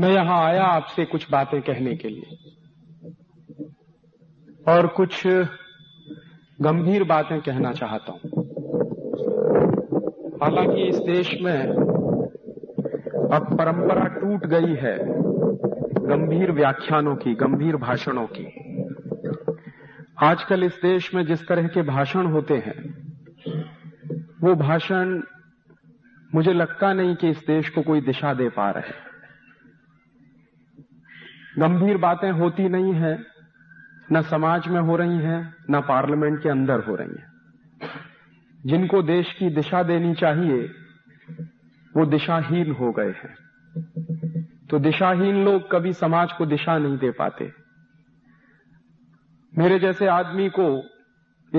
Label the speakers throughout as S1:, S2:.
S1: मैं यहाँ आया आपसे कुछ बातें कहने के लिए। और कुछ गंभीर बातें कहना चाहता हूँ। हालाँकि इस देश में अब परंपरा टूट गई है गंभीर व्याख्यानों की, गंभीर भाषणों की। आजकल इस देश में जिस तरह के भाषण होते हैं, वो भाषण मुझे लगता नहीं कि इस देश को कोई दिशा दे पा रहे गंभीर बातें होती नहीं है, न समाज में हो रही हैं, न पार्लियामेंट के अंदर हो रही हैं। जिनको देश की दिशा देनी चाहिए, वो दिशाहीन हो गए हैं। तो दिशाहीन लोग कभी समाज को दिशा नहीं दे पाते। मेरे जैसे आदमी को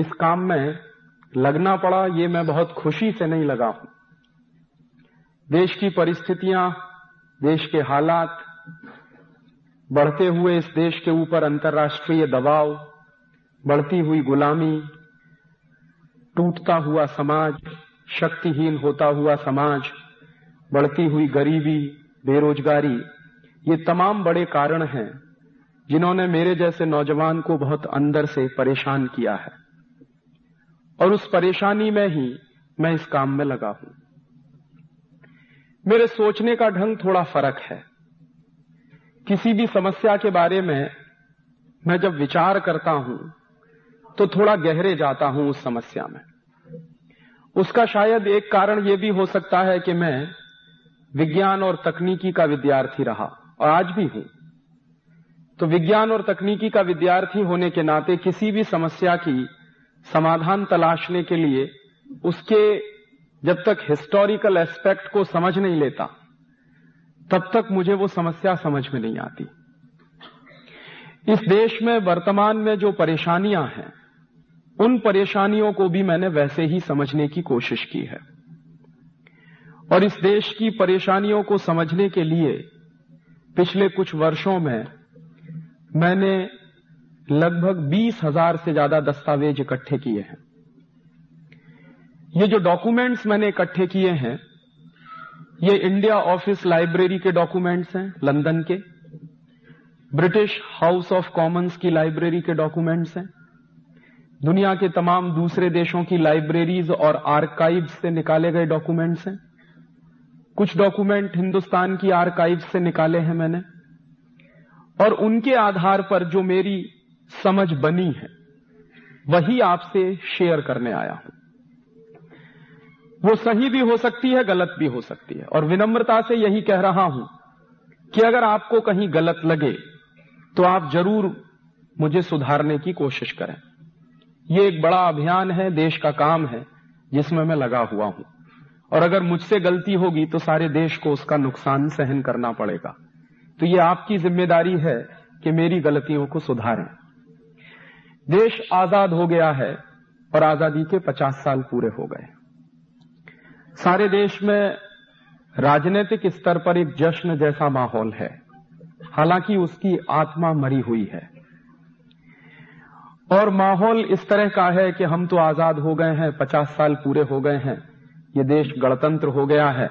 S1: इस काम में लगना पड़ा, ये मैं बहुत खुशी से नहीं लगा हूँ। देश की परिस्थितियाँ, देश के हालात बढ़ते हुए इस देश के ऊपर अंतर्राष्ट्रीय दबाव, बढ़ती हुई गुलामी, टूटता हुआ समाज, शक्तिहीन होता हुआ समाज, बढ़ती हुई गरीबी, बेरोजगारी, ये तमाम बड़े कारण हैं जिन्होंने मेरे जैसे नौजवान को बहुत अंदर से परेशान किया है। और उस परेशानी में ही मैं इस काम में लगा हूँ। मेरे सोचने का ढंग थोड़ा फ़र्क है। किसी भी समस्या के बारे में मैं जब विचार करता हूँ तो थोड़ा गहरे जाता हूँ उस समस्या में। उसका शायद एक कारण यह भी हो सकता है कि मैं विज्ञान और तकनीकी का विद्यार्थी रहा, और आज भी हूँ। तो विज्ञान और तकनीकी का विद्यार्थी होने के नाते किसी भी समस्या की समाधान तलाशने के लिए उसके जब तक हिस्टोरिकल एस्पेक्ट को समझ नहीं लेता तब तक मुझे वो समस्या समझ में नहीं आती। इस देश में, वर्तमान में जो परेशानियाँ हैं, उन परेशानियों को भी मैंने वैसे ही समझने की कोशिश की है। और इस देश की परेशानियों को समझने के लिए पिछले कुछ वर्षों में मैंने लगभग बीस हज़ार से ज़्यादा दस्तावेज़ इकट्ठे किए हैं। ये जो डॉक्यूमेंट्स मैंने इकट्ठे किए हैं ये इंडिया ऑफ़िस लाइब्रेरी के डॉक्यूमेंट्स हैं लंदन के. ब्रिटिश हाउस ऑफ़ कॉमन्स की लाइब्रेरी के डॉक्यूमेंट्स हैं. दुनिया के तमाम दूसरे देशों की लाइब्रेरीज और आर्काइव से निकाले गए डॉक्यूमेंट्स हैं. कुछ डॉक्यूमेंट हिंदुस्तान की आर्काइव से निकाले हैं मैंने. और उनके आधार पर जो मेरी समझ बनी है, वही आपसे शेयर करने आया हूँ. वो सही भी हो सकती है, गलत भी हो सकती है। और विनम्रता से यही कह रहा हूँ कि अगर आपको कहीं गलत लगे तो आप ज़रूर मुझे सुधारने की कोशिश करें। ये एक बड़ा अभियान है, देश का काम है, जिसमें मैं लगा हुआ हूँ। और अगर मुझसे गलती होगी तो सारे देश को उसका नुकसान सहन करना पड़ेगा। तो ये आपकी ज़िम्मेदारी है कि मेरी गलतियों को सुधारें। देश आज़ाद हो गया है और आज़ादी के 50 साल पूरे हो गए। सारे देश में राजनीतिक स्तर पर एक जश्न जैसा माहौल है। हालाँकि उसकी आत्मा मरी हुई है। और माहौल इस तरह का है कि हम तो आज़ाद हो गए हैं, पचास साल पूरे हो गए हैं। ये देश गणतंत्र हो गया है।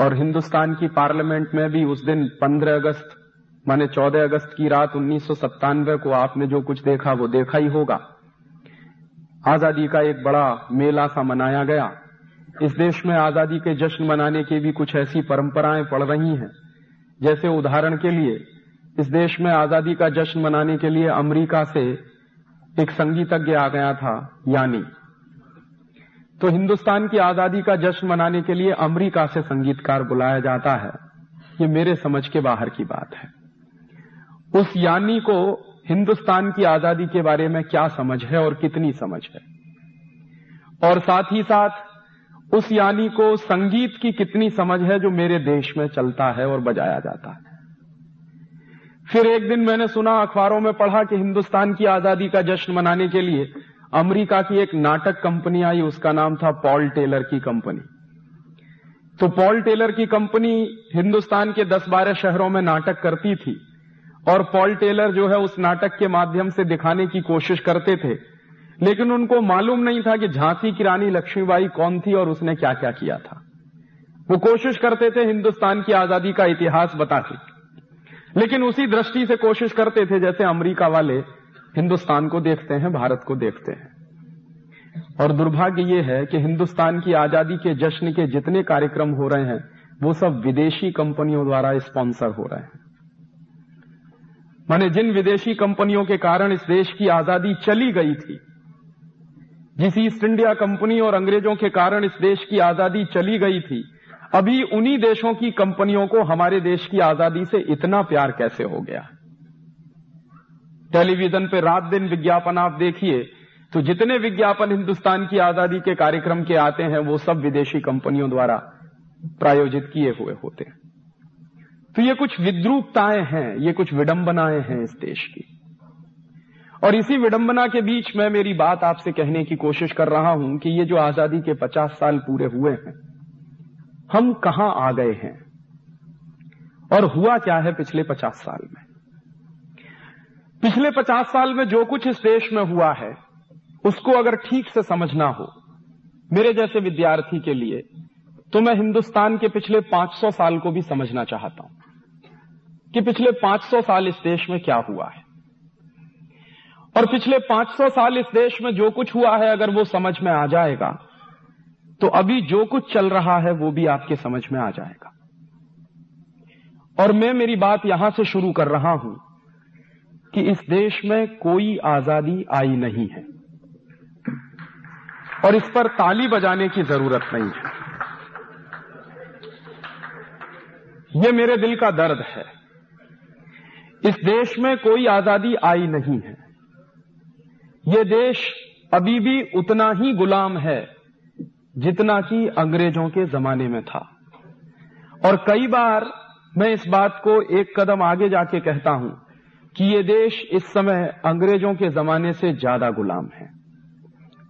S1: और हिंदुस्तान की पार्लियामेंट में भी उस दिन 15 अगस्त, माने 14 अगस्त की रात उन्नीस सौ सत्तानवे को आपने जो कुछ देखा, वो देखा ही होगा। आज़ादी का एक बड़ा मेला सा मनाया गया। इस देश में आज़ादी के जश्न मनाने की भी कुछ ऐसी परंपराएँ पड़ रही हैं। जैसे उदाहरण के लिए, इस देश में आज़ादी का जश्न मनाने के लिए अमेरिका से एक संगीतज्ञ आ गया था, यानी। तो हिंदुस्तान की आज़ादी का जश्न मनाने के लिए अमेरिका से संगीतकार बुलाया जाता है। ये मेरे समझ के बाहर की बात है। उस यानी को हिंदुस्तान की आज़ादी के बारे में क्या समझ है और कितनी समझ है? और साथ ही साथ उस यानी को संगीत की कितनी समझ है जो मेरे देश में चलता है और बजाया जाता है। फिर एक दिन मैंने सुना, अखबारों में पढ़ा कि हिंदुस्तान की आज़ादी का जश्न मनाने के लिए अमेरिका की एक नाटक कंपनी आई, उसका नाम था पॉल टेलर की कंपनी। तो पॉल टेलर की कंपनी हिंदुस्तान के 10-12 शहरों में नाटक करती थी और पॉल टेलर जो है उस नाटक के माध्यम से दिखाने की कोशिश करते थे। लेकिन उनको मालूम नहीं था कि झांसी की रानी लक्ष्मीबाई कौन थी और उसने क्या क्या किया था। वो कोशिश करते थे हिंदुस्तान की आज़ादी का इतिहास बताते। लेकिन उसी दृष्टि से कोशिश करते थे जैसे अमेरिका वाले हिंदुस्तान को देखते हैं, भारत को देखते हैं। और दुर्भाग्य ये है कि हिंदुस्तान की आज़ादी के जश्न के जितने कार्यक्रम हो रहे हैं, वो सब विदेशी कंपनियों द्वारा स्पॉन्सर हो रहे हैं। माने जिन विदेशी कंपनियों के कारण इस देश की आज़ादी चली गई थी जिस ईस्ट इंडिया कंपनी और अंग्रेज़ों के कारण इस देश की आज़ादी चली गई थी। अभी उन्हीं देशों की कंपनियों को हमारे देश की आज़ादी से इतना प्यार कैसे हो गया? टेलीविज़न पे रात दिन विज्ञापन आप देखिए तो जितने विज्ञापन हिंदुस्तान की आज़ादी के कार्यक्रम के आते हैं, वो सब विदेशी कंपनियों द्वारा प्रायोजित किए हुए होते हैं। तो ये कुछ विद्रूपताएँ हैं, ये कुछ विडंबनाएँ हैं इस देश की। और इसी विडंबना के बीच में मेरी बात आपसे कहने की कोशिश कर रहा हूँ कि ये जो आज़ादी के पचास साल पूरे हुए हैं, हम कहाँ आ गए हैं? और हुआ क्या है पिछले पचास साल में? पिछले पचास साल में जो कुछ इस देश में हुआ है, उसको अगर ठीक से समझना हो, मेरे जैसे विद्यार्थी के लिए तो मैं हिंदुस्तान के पिछले 500 साल को भी समझना चाहता हूँ कि पिछले 500 साल इस देश में क्या हुआ है। और पिछले 500 साल इस देश में जो कुछ हुआ है, अगर वो समझ में आ जाएगा तो अभी जो कुछ चल रहा है, वो भी आपके समझ में आ जाएगा। और मैं मेरी बात यहाँ से शुरू कर रहा हूँ कि इस देश में कोई आज़ादी आई नहीं है। और इस पर ताली बजाने की ज़रूरत नहीं है। यह मेरे दिल का दर्द है। इस देश में कोई आज़ादी आई नहीं है। यह देश अभी भी उतना ही गुलाम है जितना कि अंग्रेज़ों के जमाने में था। और कई बार मैं इस बात को एक कदम आगे जाके कहता हूँ कि ये देश इस समय अंग्रेज़ों के जमाने से ज़्यादा गुलाम है।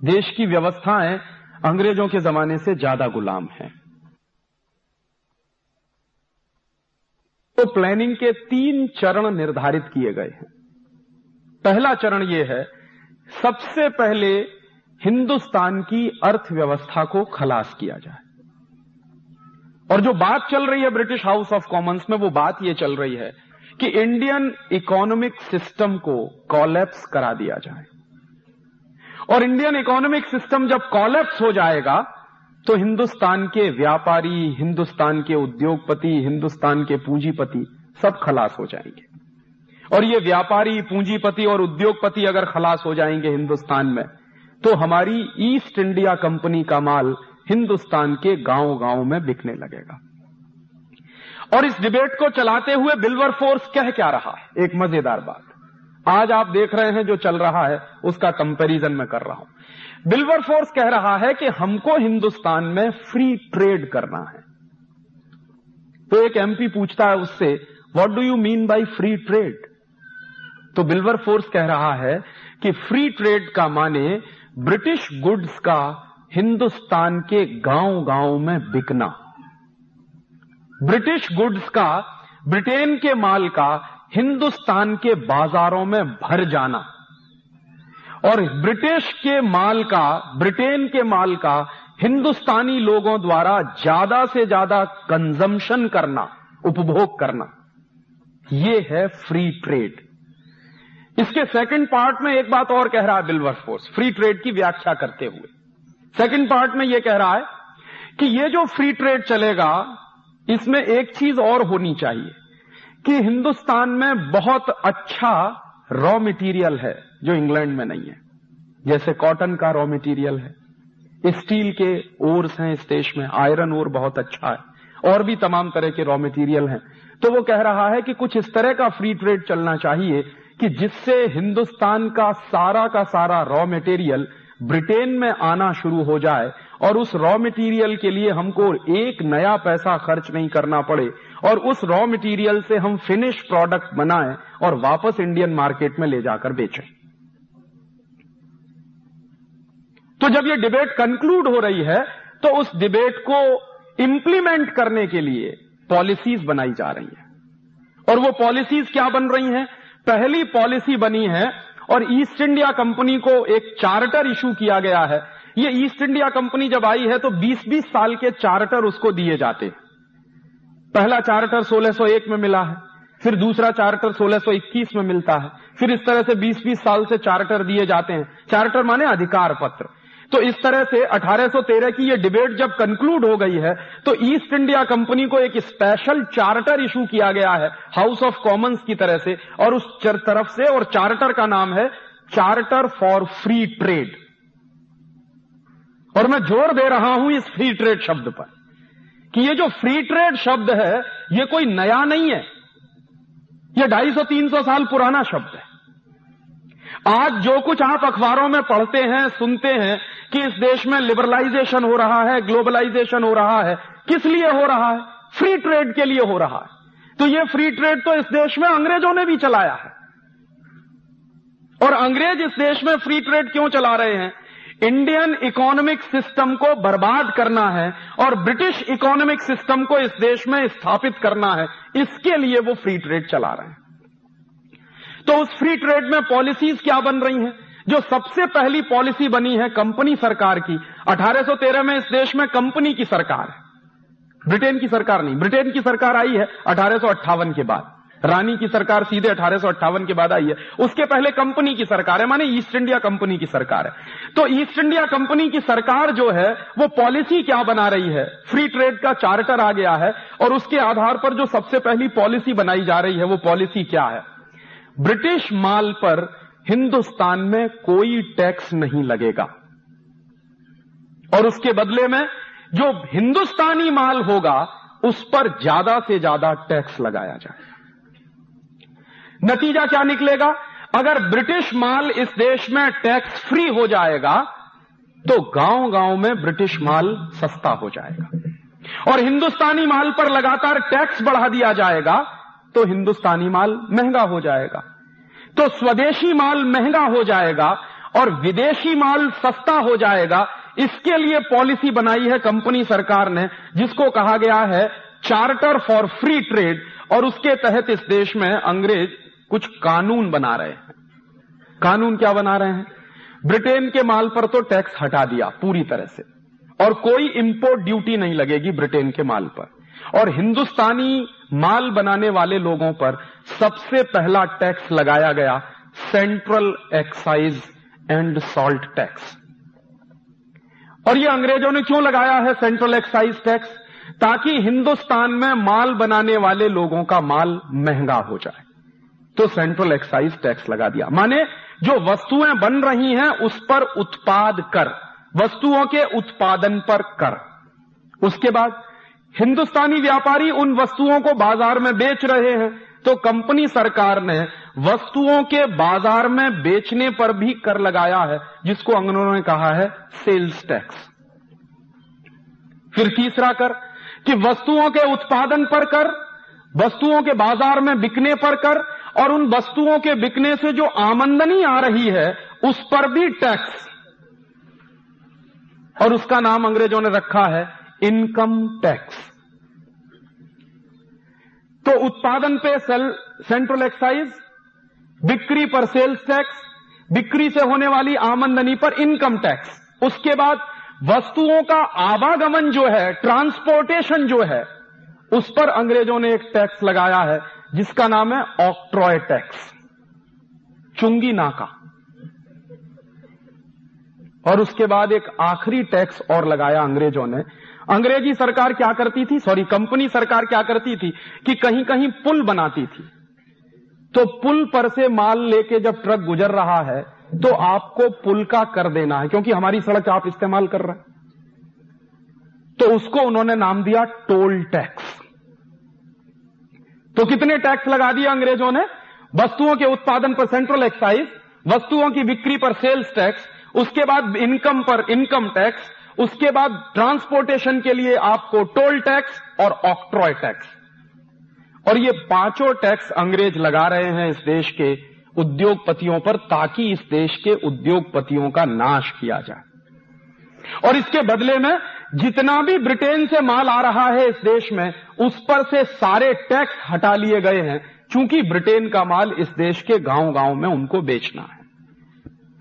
S1: देश की व्यवस्थाएँ अंग्रेज़ों के जमाने से ज़्यादा गुलाम है। तो प्लानिंग के तीन चरण निर्धारित किए गए हैं। पहला चरण यह है सबसे पहले हिंदुस्तान की अर्थव्यवस्था को खलास किया जाए। और जो बात चल रही है ब्रिटिश हाउस ऑफ़ कॉमन्स में, वो बात ये चल रही है कि इंडियन इकोनॉमिक सिस्टम को कॉलेप्स करा दिया जाए। और इंडियन इकोनॉमिक सिस्टम जब कॉलेप्स हो जाएगा तो हिंदुस्तान के व्यापारी, हिंदुस्तान के उद्योगपति, हिंदुस्तान के पूंजीपति सब खलास हो जाएँगे। और ये व्यापारी, पूंजीपति और उद्योगपति अगर खलास हो जाएँगे हिंदुस्तान में तो हमारी ईस्ट इंडिया कंपनी का माल हिंदुस्तान के गाँव गाँव में बिकने लगेगा। और इस डिबेट को चलाते हुए बिल्वर फोर्स कह क्या रहा है? एक मज़ेदार बात। आज आप देख रहे हैं जो चल रहा है, उसका कंपैरिजन मैं कर रहा हूँ। बिल्वर फोर्स कह रहा है कि हमको हिंदुस्तान में फ्री ट्रेड करना है। तो एक एमपी पूछता है उससे what do you mean by free trade तो बिल्वर फोर्स कह रहा है कि फ्री ट्रेड का माने ब्रिटिश गुड्स का हिंदुस्तान के गाँव गाँव में बिकना। ब्रिटिश गुड्स का, ब्रिटेन के माल का हिंदुस्तान के बाजारों में भर जाना। और ब्रिटिश के माल का, ब्रिटेन के माल का हिंदुस्तानी लोगों द्वारा ज़्यादा से ज़्यादा कंजम्पशन करना, उपभोग करना। यह है फ्री ट्रेड। इसके सेकंड पार्ट में एक बात और कह रहा है बिल्वर फोर्स फ्री ट्रेड की व्याख्या करते हुए। सेकंड पार्ट में यह कह रहा है कि यह जो फ्री ट्रेड चलेगा, इसमें एक चीज़ और होनी चाहिए कि हिंदुस्तान में बहुत अच्छा रॉ मटेरियल है, जो इंग्लैंड में नहीं है। जैसे कॉटन का रॉ मटेरियल है स्टील के ओर्स हैं इस देश में आयरन ओर बहुत अच्छा है, और भी तमाम तरह के रॉ मटेरियल हैं। तो वो कह रहा है कि कुछ इस तरह का फ्री ट्रेड चलना चाहिए कि जिससे हिंदुस्तान का सारा का सारा रॉ मटेरियल ब्रिटेन में आना शुरू हो जाए और उस रॉ मटेरियल के लिए हमको एक नया पैसा खर्च नहीं करना पड़े और उस रॉ मटेरियल से हम फिनिश प्रोडक्ट बनाएँ और वापस इंडियन मार्केट में ले जाकर बेचें। तो जब ये डिबेट कंक्लूड हो रही है तो उस डिबेट को इंप्लीमेंट करने के लिए पॉलिसीज़ बनाई जा रही है। और वो पॉलिसीज़ क्या बन रही हैं? पहली पॉलिसी बनी है और ईस्ट इंडिया कंपनी को एक चार्टर इशू किया गया है। ये ईस्ट इंडिया कंपनी जब आई है तो 20-20 साल के चार्टर उसको दिए जाते। पहला चार्टर 1601 में मिला है, फिर दूसरा चार्टर 1621 में मिलता है, फिर इस तरह से 20-20 साल से चार्टर दिए जाते हैं। चार्टर माने अधिकार पत्र। तो इस तरह से 1813 की ये डिबेट जब कंक्लूड हो गई है तो ईस्ट इंडिया कंपनी को एक स्पेशल चार्टर इशू किया गया है हाउस ऑफ़ कॉमन्स की तरह से, और उस तरफ़ से, और चार्टर का नाम है चार्टर फॉर फ्री ट्रेड और मैं ज़ोर दे रहा हूँ इस फ्री ट्रेड शब्द पर, कि ये जो फ्री ट्रेड शब्द है, ये कोई नया नहीं है। ये 250-300 साल पुराना शब्द है। आज जो कुछ आप अखबारों में पढ़ते हैं, सुनते हैं कि इस देश में लिबरलाइजेशन हो रहा है ग्लोबलाइजेशन हो रहा है। किस लिए हो रहा है? फ्री ट्रेड के लिए हो रहा है। तो ये फ्री ट्रेड तो इस देश में अंग्रेज़ों ने भी चलाया है। और अंग्रेज़ इस देश में फ्री ट्रेड क्यों चला रहे हैं? इंडियन इकोनॉमिक सिस्टम को बर्बाद करना है और ब्रिटिश इकोनॉमिक सिस्टम को इस देश में स्थापित करना है। इसके लिए वो फ्री ट्रेड चला रहे हैं। तो उस फ्री ट्रेड में पॉलिसीज़ क्या बन रही हैं? जो सबसे पहली पॉलिसी बनी है कंपनी सरकार की। 1813 में इस देश में कंपनी की सरकार है। ब्रिटेन की सरकार नहीं, ब्रिटेन की सरकार आई है अठारह के बाद। रानी की सरकार सीधे अठारह के बाद आई है। उसके पहले कंपनी की सरकार है, माने ईस्ट इंडिया कंपनी की सरकार है। तो ईस्ट इंडिया कंपनी की सरकार जो है, वो पॉलिसी क्या बना रही है? फ्री ट्रेड का चार्टर आ गया है और उसके आधार पर जो सबसे पहली पॉलिसी बनाई जा रही है, वो पॉलिसी क्या है? ब्रिटिश माल पर हिंदुस्तान में कोई टैक्स नहीं लगेगा। और उसके बदले में जो हिंदुस्तानी माल होगा, उस पर ज़्यादा से ज़्यादा टैक्स लगाया जाए। नतीजा क्या निकलेगा? अगर ब्रिटिश माल इस देश में टैक्स फ्री हो जाएगा तो गाँव गाँव में ब्रिटिश माल सस्ता हो जाएगा। और हिंदुस्तानी माल पर लगातार टैक्स बढ़ा दिया जाएगा तो हिंदुस्तानी माल महँगा हो जाएगा। तो स्वदेशी माल महँगा हो जाएगा और विदेशी माल सस्ता हो जाएगा। इसके लिए पॉलिसी बनाई है कंपनी सरकार ने, जिसको कहा गया है चार्टर फॉर फ्री ट्रेड, और उसके तहत इस देश में अंग्रेज़ कुछ कानून बना रहे हैं। कानून क्या बना रहे हैं? ब्रिटेन के माल पर तो टैक्स हटा दिया पूरी तरह से, और कोई इंपोर्ट ड्यूटी नहीं लगेगी ब्रिटेन के माल पर। और हिंदुस्तानी माल बनाने वाले लोगों पर सबसे पहला टैक्स लगाया गया central excise and salt tax. और ये अंग्रेज़ों ने क्यों लगाया है सेंट्रल एक्साइज टैक्स? ताकि हिंदुस्तान में माल बनाने वाले लोगों का माल महँगा हो जाए। तो सेंट्रल एक्साइज टैक्स लगा दिया। माने जो वस्तुएँ बन रही हैं, उस पर उत्पाद कर, वस्तुओं के उत्पादन पर कर। उसके बाद हिंदुस्तानी व्यापारी उन वस्तुओं को बाज़ार में बेच रहे हैं। तो कंपनी सरकार ने वस्तुओं के बाज़ार में बेचने पर भी कर लगाया है, जिसको अंग्रेज़ों ने कहा है सेल्स टैक्स फिर तीसरा कर, कि वस्तुओं के उत्पादन पर कर, वस्तुओं के बाज़ार में बिकने पर कर, और उन वस्तुओं के बिकने से जो आमंदनी आ रही है, उस पर भी टैक्स और उसका नाम अंग्रेज़ों ने रखा है इनकम टैक्स। तो उत्पादन पे सेल, सेंट्रल एक्साइज, बिक्री पर सेल्स टैक्स, बिक्री से होने वाली आमंदनी पर इनकम टैक्स। उसके बाद वस्तुओं का आवागमन जो है, ट्रांसपोर्टेशन जो है, उस पर अंग्रेज़ों ने एक टैक्स लगाया है, जिसका नाम है ऑक्ट्रॉय टैक्स। चुंगी नाका। और उसके बाद एक आखिरी टैक्स और लगाया अंग्रेज़ों ने अंग्रेज़ी सरकार क्या करती थी? सॉरी कंपनी सरकार क्या करती थी? कि कहीं कहीं पुल बनाती थी। तो पुल पर से माल लेके जब ट्रक गुजर रहा है तो आपको पुल का कर देना है, क्योंकि हमारी सड़क आप इस्तेमाल कर रहे हैं। तो उसको उन्होंने नाम दिया टोल टैक्स। तो कितने टैक्स लगा दिया अंग्रेज़ों ने? वस्तुओं के उत्पादन पर सेंट्रल एक्साइज वस्तुओं की बिक्री पर सेल्स टैक्स उसके बाद इनकम पर इनकम टैक्स उसके बाद ट्रांसपोर्टेशन के लिए आपको टोल टैक्स और ऑक्ट्रॉय टैक्स। और ये पाँचों टैक्स अंग्रेज़ लगा रहे हैं इस देश के उद्योगपतियों पर, ताकि इस देश के उद्योगपतियों का नाश किया जाए। और इसके बदले में जितना भी ब्रिटेन से माल आ रहा है इस देश में, उस पर से सारे टैक्स हटा लिए गए हैं क्योंकि ब्रिटेन का माल इस देश के गाँव गाँव में उनको बेचना है।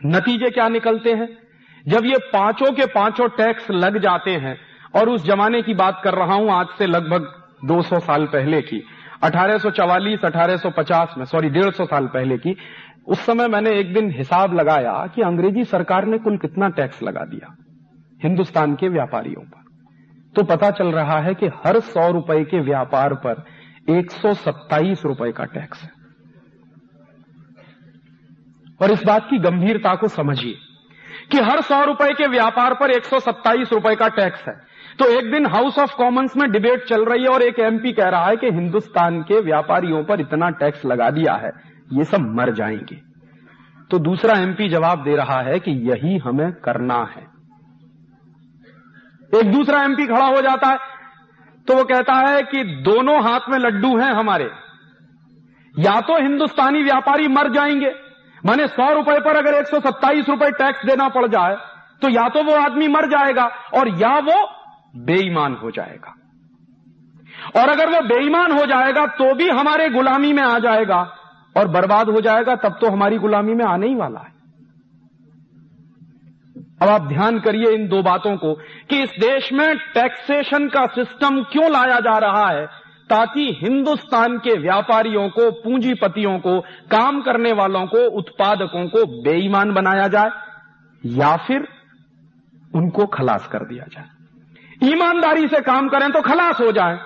S1: नतीजे क्या निकलते हैं? जब ये पाँचों के पाँचों टैक्स लग जाते हैं, और उस जमाने की बात कर रहा हूँ, आज से लगभग 200 साल पहले की 1844 1850 में, सॉरी 150 साल पहले की, उस समय मैंने एक दिन हिसाब लगाया कि अंग्रेज़ी सरकार ने कुल कितना टैक्स लगा दिया हिंदुस्तान के व्यापारियों पर। तो पता चल रहा है कि हर सौ रुपए के व्यापार पर एक सौ सत्ताईस रुपए का टैक्स है। और इस बात की गंभीरता को समझिए कि हर सौ रुपए के व्यापार पर एक रुपए का टैक्स है। तो एक दिन हाउस ऑफ़ कॉमन्स में डिबेट चल रही है और एक एमपी कह रहा है कि हिंदुस्तान के व्यापारियों पर इतना टैक्स लगा दिया है, ये सब मर जाएँगे। तो दूसरा एमपी जवाब दे रहा है कि यही हमें करना है। एक दूसरा एमपी खड़ा हो जाता है तो वो कहता है कि दोनों हाथ में लड्डू हैं हमारे, या तो हिंदुस्तानी व्यापारी मर जाएँगे माने सौ रुपए पर अगर एक रुपए टैक्स देना पड़ जाए तो या तो वो आदमी मर जाएगा और या वो बेईमान हो जाएगा। और अगर वो बेईमान हो जाएगा तो भी हमारे गुलामी में आ जाएगा और बर्बाद हो जाएगा, तब तो हमारी गुलामी में आने ही वाला है। अब आप ध्यान करिए इन दो बातों को कि इस देश में टैक्सेशन का सिस्टम क्यों लाया जा रहा है? ताकि हिंदुस्तान के व्यापारियों को, पूंजीपतियों को, काम करने वालों को, उत्पादकों को बेईमान बनाया जाए या फिर उनको खलास कर दिया जाए। ईमानदारी से काम करें तो खलास हो जाए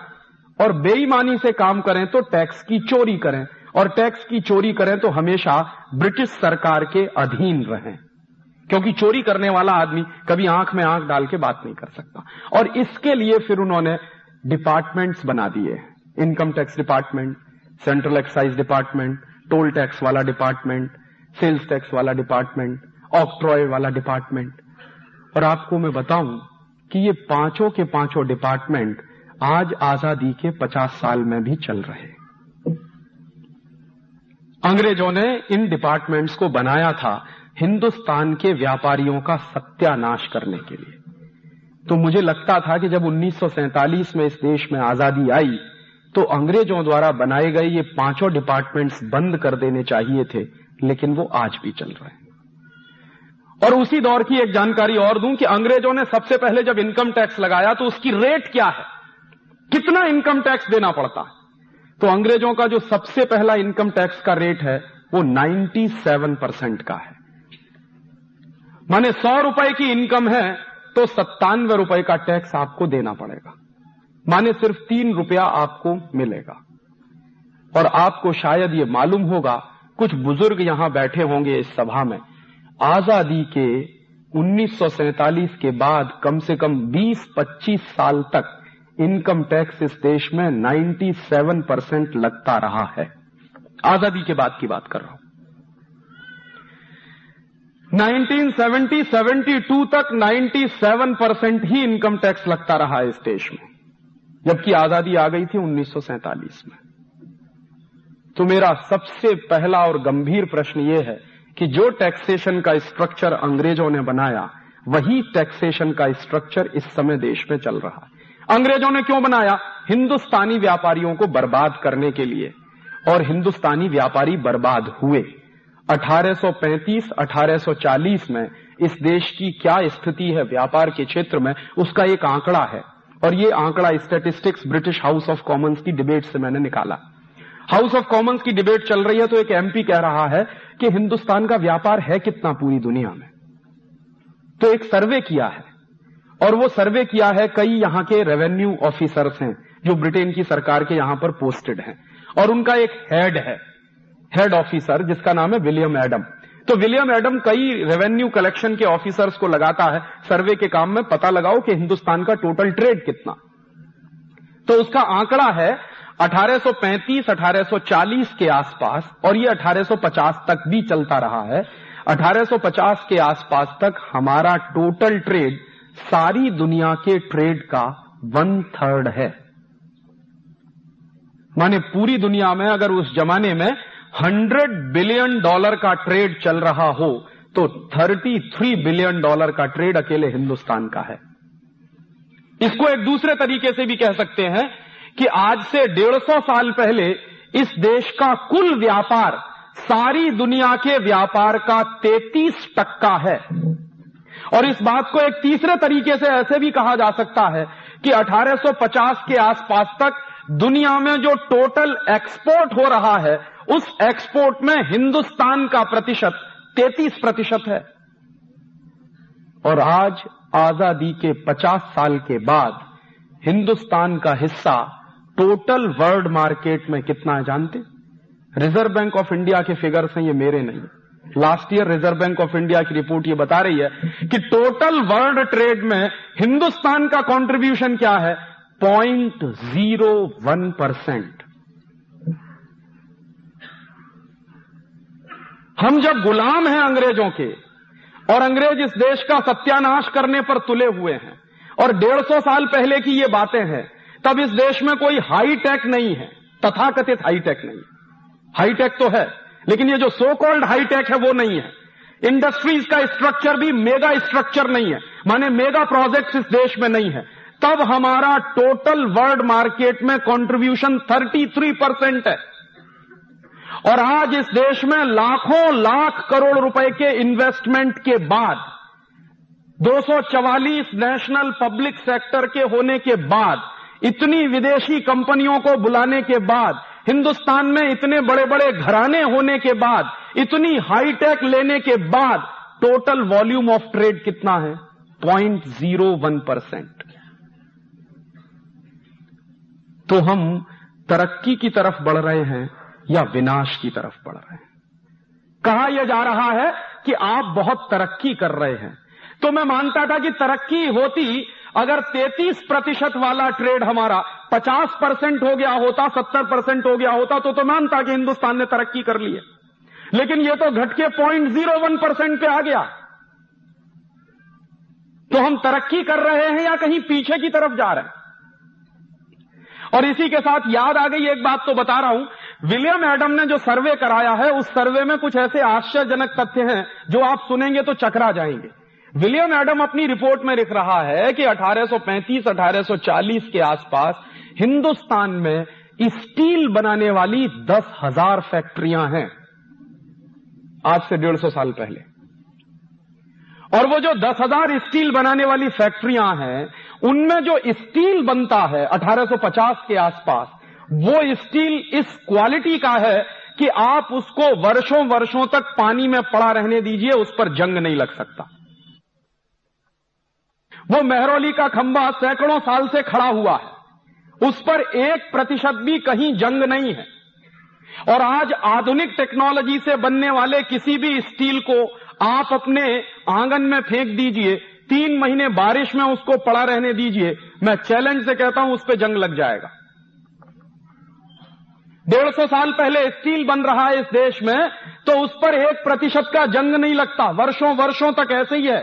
S1: और बेईमानी से काम करें तो टैक्स की चोरी करें और टैक्स की चोरी करें तो हमेशा ब्रिटिश सरकार के अधीन रहें। क्योंकि चोरी करने वाला आदमी कभी आँख में आँख डाल के बात नहीं कर सकता। और इसके लिए फिर उन्होंने डिपार्टमेंट्स बना दिए income tax department central excise department toll tax वाला डिपार्टमेंट सेल्स टैक्स वाला डिपार्टमेंट ऑक्ट्रॉय वाला डिपार्टमेंट और आपको मैं बताऊँ कि ये पाँचों के पाँचों डिपार्टमेंट आज आज़ादी के 50 साल में भी चल रहे अंग्रेज़ों ने इन डिपार्टमेंट्स को बनाया था हिंदुस्तान के व्यापारियों का सत्यानाश करने के लिए। तो मुझे लगता था कि जब 1947 में इस देश में आज़ादी आई तो अंग्रेज़ों द्वारा बनाए गए ये पाँचों डिपार्टमेंट्स बंद कर देने चाहिए थे, लेकिन वो आज भी चल रहे हैं। और उसी दौर की एक जानकारी और दूँ कि अंग्रेज़ों ने सबसे पहले जब इनकम टैक्स लगाया तो उसकी रेट क्या है? कितना इनकम टैक्स देना पड़ता है? तो अंग्रेज़ों का जो सबसे पहला इनकम टैक्स का रेट है, वो 97 परसेंट का है। माने सौ रुपए की इनकम है तो सत्तानवे रुपए का टैक्स आपको देना पड़ेगा। माने सिर्फ़ तीन रुपया आपको मिलेगा। और आपको शायद ये मालूम होगा, कुछ बुज़ुर्ग यहाँ बैठे होंगे इस सभा में। आज़ादी के उन्नीस के बाद कम से कम 20-25 साल तक इनकम टैक्स इस देश में 97 परसेंट लगता रहा है। आज़ादी के बाद की बात कर रहा हूँ। 1970-72 तक 97 परसेंट ही इनकम टैक्स लगता रहा इस देश में। जबकि आज़ादी आ गई थी उन्नीस में। तो मेरा सबसे पहला और गंभीर प्रश्न यह है कि जो टैक्सेशन का स्ट्रक्चर अंग्रेज़ों ने बनाया, वही टैक्सेशन का स्ट्रक्चर इस समय देश में चल रहा है। अंग्रेज़ों ने क्यों बनाया? हिंदुस्तानी व्यापारियों को बर्बाद करने के लिए। और हिंदुस्तानी व्यापारी बर्बाद हुए। 1835 1840 में इस देश की क्या स्थिति है, व्यापार के क्षेत्र में, उसका एक आंकड़ा है। और ये आंकड़ा statistics British House of Commons की डिबेट से मैंने निकाला। हाउस ऑफ़ कॉमन्स की डिबेट चल रही है तो एक एमपी कह रहा है कि हिंदुस्तान का व्यापार है कितना पूरी दुनिया में। तो एक सर्वे किया है, और वो सर्वे किया है कई यहाँ के रेवेन्यू ऑफिसर्स हैं, जो ब्रिटेन की सरकार के यहाँ पर पोस्टेड हैं, और उनका एक हेड है हेड ऑफिसर जिसका नाम है विलियम एडम तो विलियम एडम कई रेवेन्यू कलेक्शन के ऑफिसर्स को लगाता है। सर्वे के काम में पता लगाओ कि हिंदुस्तान का टोटल ट्रेड कितना। तो उसका आंकड़ा है 1835-1840 के आसपास, और ये 1850 तक भी चलता रहा है। 1850 के आसपास तक हमारा टोटल ट्रेड सारी दुनिया के ट्रेड का वन थर्ड है। माने पूरी दुनिया में अगर उस जमाने में 100 बिलियन डॉलर का ट्रेड चल रहा हो तो 33 बिलियन डॉलर का ट्रेड अकेले हिंदुस्तान का है। इसको एक दूसरे तरीके से भी कह सकते हैं कि आज से डेढ़ सौ साल पहले इस देश का कुल व्यापार, सारी दुनिया के व्यापार का 33 टक्का है। और इस बात को एक तीसरे तरीके से ऐसे भी कहा जा सकता है कि 1850 के आसपास तक दुनिया में जो टोटल एक्सपोर्ट हो रहा है उस एक्सपोर्ट में हिंदुस्तान का प्रतिशत 33 प्रतिशत है। और आज आज़ादी के 50 साल के बाद हिंदुस्तान का हिस्सा टोटल वर्ल्ड मार्केट में कितना है जानते? रिज़र्व बैंक ऑफ़ इंडिया के फिगर्स हैं, ये मेरे नहीं last year Reserve Bank of India की रिपोर्ट ये बता रही है कि टोटल वर्ल्ड ट्रेड में हिंदुस्तान का कंट्रीब्यूशन क्या है? पॉइंट ज़ीरो वन परसेंट हम जब गुलाम हैं अंग्रेज़ों के, और अंग्रेज़ इस देश का सत्यानाश करने पर तुले हुए हैं, और डेढ़ सौ साल पहले की ये बातें हैं, तब इस देश में कोई हाईटेक नहीं है, तथाकथित हाईटेक नहीं हाई टेक तो है, लेकिन ये जो सो कॉल्ड हाईटेक है वो नहीं है। इंडस्ट्रीज़ का स्ट्रक्चर भी मेगा स्ट्रक्चर नहीं है, माने मेगा प्रोजेक्ट्स इस देश में नहीं है। तब हमारा टोटल वर्ल्ड मार्केट में कंट्रीब्यूशन 33 परसेंट है। और आज इस देश में लाखों लाख करोड़ रुपए के इन्वेस्टमेंट के बाद 244 नेशनल पब्लिक सेक्टर के होने के बाद, इतनी विदेशी कंपनियों को बुलाने के बाद, हिंदुस्तान में इतने बड़े बड़े घराने होने के बाद, इतनी हाईटेक लेने के बाद टोटल वॉल्यूम ऑफ़ ट्रेड कितना है? पॉइंट ज़ीरो वन परसेंट तो हम तरक्की की तरफ़ बढ़ रहे हैं। या विनाश की तरफ़ बढ़ रहे हैं। कहा यह जा रहा है कि आप बहुत तरक्की कर रहे हैं। तो मैं मानता था कि तरक्की होती, अगर 33 प्रतिशत वाला ट्रेड हमारा 50 परसेंट हो गया होता 70 परसेंट हो गया होता तो तो मानता कि हिंदुस्तान ने तरक्की कर ली है। लेकिन ये तो घटके पॉइंट ज़ीरो वन परसेंट पे आ गया। तो हम तरक्की कर रहे हैं या कहीं पीछे की तरफ़ जा रहे हैं? और इसी के साथ याद आ गई, एक बात तो बता रहा हूँ विलियम एडम ने जो सर्वे कराया है, उस सर्वे में कुछ ऐसे आश्चर्यजनक तथ्य हैं, जो आप सुनेंगे तो चकरा जाएँगे। विलियम एडम अपनी रिपोर्ट में लिख रहा है कि 1835-1840 के आसपास हिंदुस्तान में स्टील बनाने वाली दस हज़ार फैक्ट्रियाँ हैं, आज से डेढ़ सौ साल पहले। और वो जो दस हज़ार स्टील बनाने वाली फैक्ट्रियाँ हैं, उनमें जो स्टील बनता है 1850 के आसपास वो स्टील इस क्वालिटी का है कि आप उसको वर्षों वर्षों तक पानी में पड़ा रहने दीजिए, उस पर जंग नहीं लग सकता। वो मेहरौली का खंबा सैकड़ों साल से खड़ा हुआ है। उस पर एक प्रतिशत भी कहीं जंग नहीं है। और आज आधुनिक टेक्नोलॉजी से बनने वाले किसी भी स्टील को आप अपने आँगन में फेंक दीजिए, तीन महीने बारिश में उसको पड़ा रहने दीजिए, मैं चैलेंज से कहता हूँ, उस पर जंग लग जाएगा। डेढ़ सौ साल पहले स्टील बन रहा है इस देश में तो उस पर एक प्रतिशत का जंग नहीं लगता। वर्षों वर्षों तक ऐसे ही है।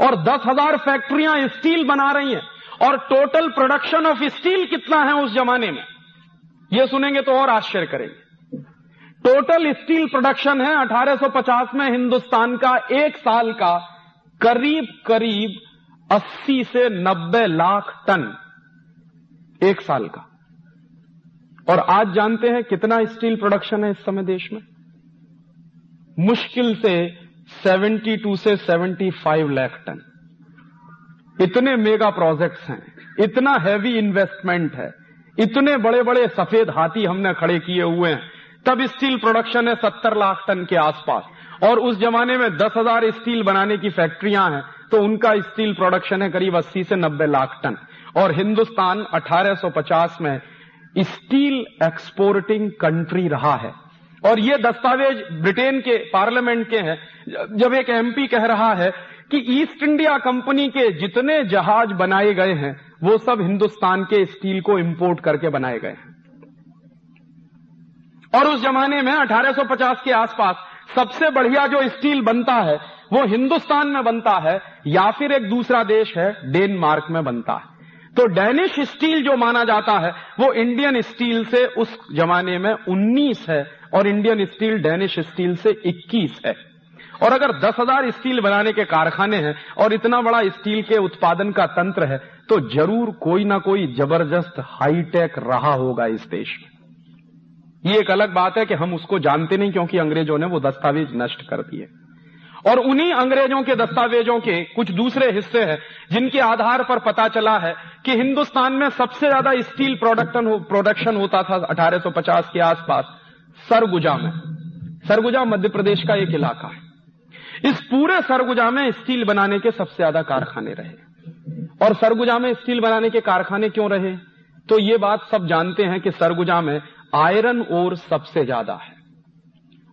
S1: और दस हज़ार फैक्ट्रियाँ स्टील बना रही हैं। और टोटल प्रोडक्शन ऑफ़ स्टील कितना है उस जमाने में? यह सुनेंगे तो और आश्चर्य करेंगे। टोटल स्टील प्रोडक्शन है 1850 में हिंदुस्तान का एक साल का करीब करीब 80 से 90 लाख टन। एक साल का। और आज जानते हैं कितना स्टील प्रोडक्शन है इस समय देश में। मुश्किल से 72 से 75 लाख टन। इतने मेगा प्रोजेक्ट्स हैं इतना हैवी इन्वेस्टमेंट है इतने बड़े बड़े सफ़ेद हाथी हमने खड़े किए हुए हैं तब स्टील प्रोडक्शन है 70 लाख टन के आसपास। और उस जमाने में 10,000 स्टील बनाने की फैक्ट्रियाँ हैं तो उनका स्टील प्रोडक्शन है करीब 80 से 90 लाख टन। और हिंदुस्तान 1850 में स्टील एक्सपोर्टिंग कंट्री रहा है। और ये दस्तावेज़ ब्रिटेन के, पार्लियामेंट के हैं। जब एक एमपी कह रहा है कि ईस्ट इंडिया कंपनी के जितने जहाज़ बनाए गए हैं, वो सब हिंदुस्तान के स्टील को इंपोर्ट करके बनाए गए हैं। और उस जमाने में 1850 के आसपास सबसे बढ़िया जो स्टील बनता है, वो हिंदुस्तान में बनता है या फिर एक दूसरा देश है, डेनमार्क में बनता है। तो डेनिश स्टील जो माना जाता है वो इंडियन स्टील से उस जमाने में 19 है और इंडियन स्टील डेनिश स्टील से 21 है। और अगर 10,000 स्टील बनाने के कारखाने हैं और इतना बड़ा स्टील के उत्पादन का तंत्र है तो ज़रूर कोई ना कोई ज़बरदस्त हाईटेक रहा होगा इस देश में। ये एक अलग बात है कि हम उसको जानते नहीं क्योंकि अंग्रेज़ों ने वो दस्तावेज़ नष्ट कर दिए। और उन्हीं अंग्रेज़ों के दस्तावेजों के कुछ दूसरे हिस्से हैं, जिनके आधार पर पता चला है कि हिंदुस्तान में सबसे ज़्यादा स्टील प्रोडक्शन प्रोडक्शन होता था 1850 के आसपास, सरगुजा में। सरगुजा मध्य प्रदेश का एक इलाका है। इस पूरे सरगुजा में स्टील बनाने के सबसे ज़्यादा कारखाने रहे। और सरगुजा में स्टील बनाने के कारखाने क्यों रहे? तो ये बात सब जानते हैं कि सरगुजा में आयरन ओर सबसे ज़्यादा है।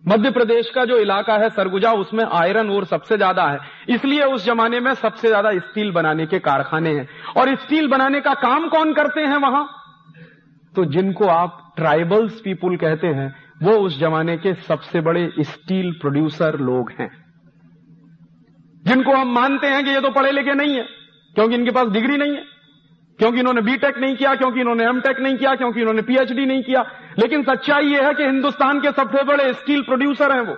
S1: मध्य प्रदेश का जो इलाका है, सरगुजा, उसमें आयरन ओर सबसे ज़्यादा है। इसलिए उस जमाने में सबसे ज़्यादा स्टील बनाने के कारखाने हैं। और स्टील बनाने का काम कौन करते हैं वहाँ? तो जिनको आप ट्राइबल्स पीपुल कहते हैं, वो उस जमाने के सबसे बड़े स्टील प्रोड्यूसर लोग हैं। जिनको हम मानते हैं कि ये तो पढ़े लिखे नहीं है, क्योंकि इनके पास डिग्री नहीं है। क्योंकि इन्होंने बीटेक नहीं किया, क्योंकि इन्होंने एमटेक नहीं किया, क्योंकि इन्होंने पीएचडी नहीं किया। लेकिन सच्चाई यह है कि हिंदुस्तान के सबसे बड़े स्टील प्रोड्यूसर हैं वो।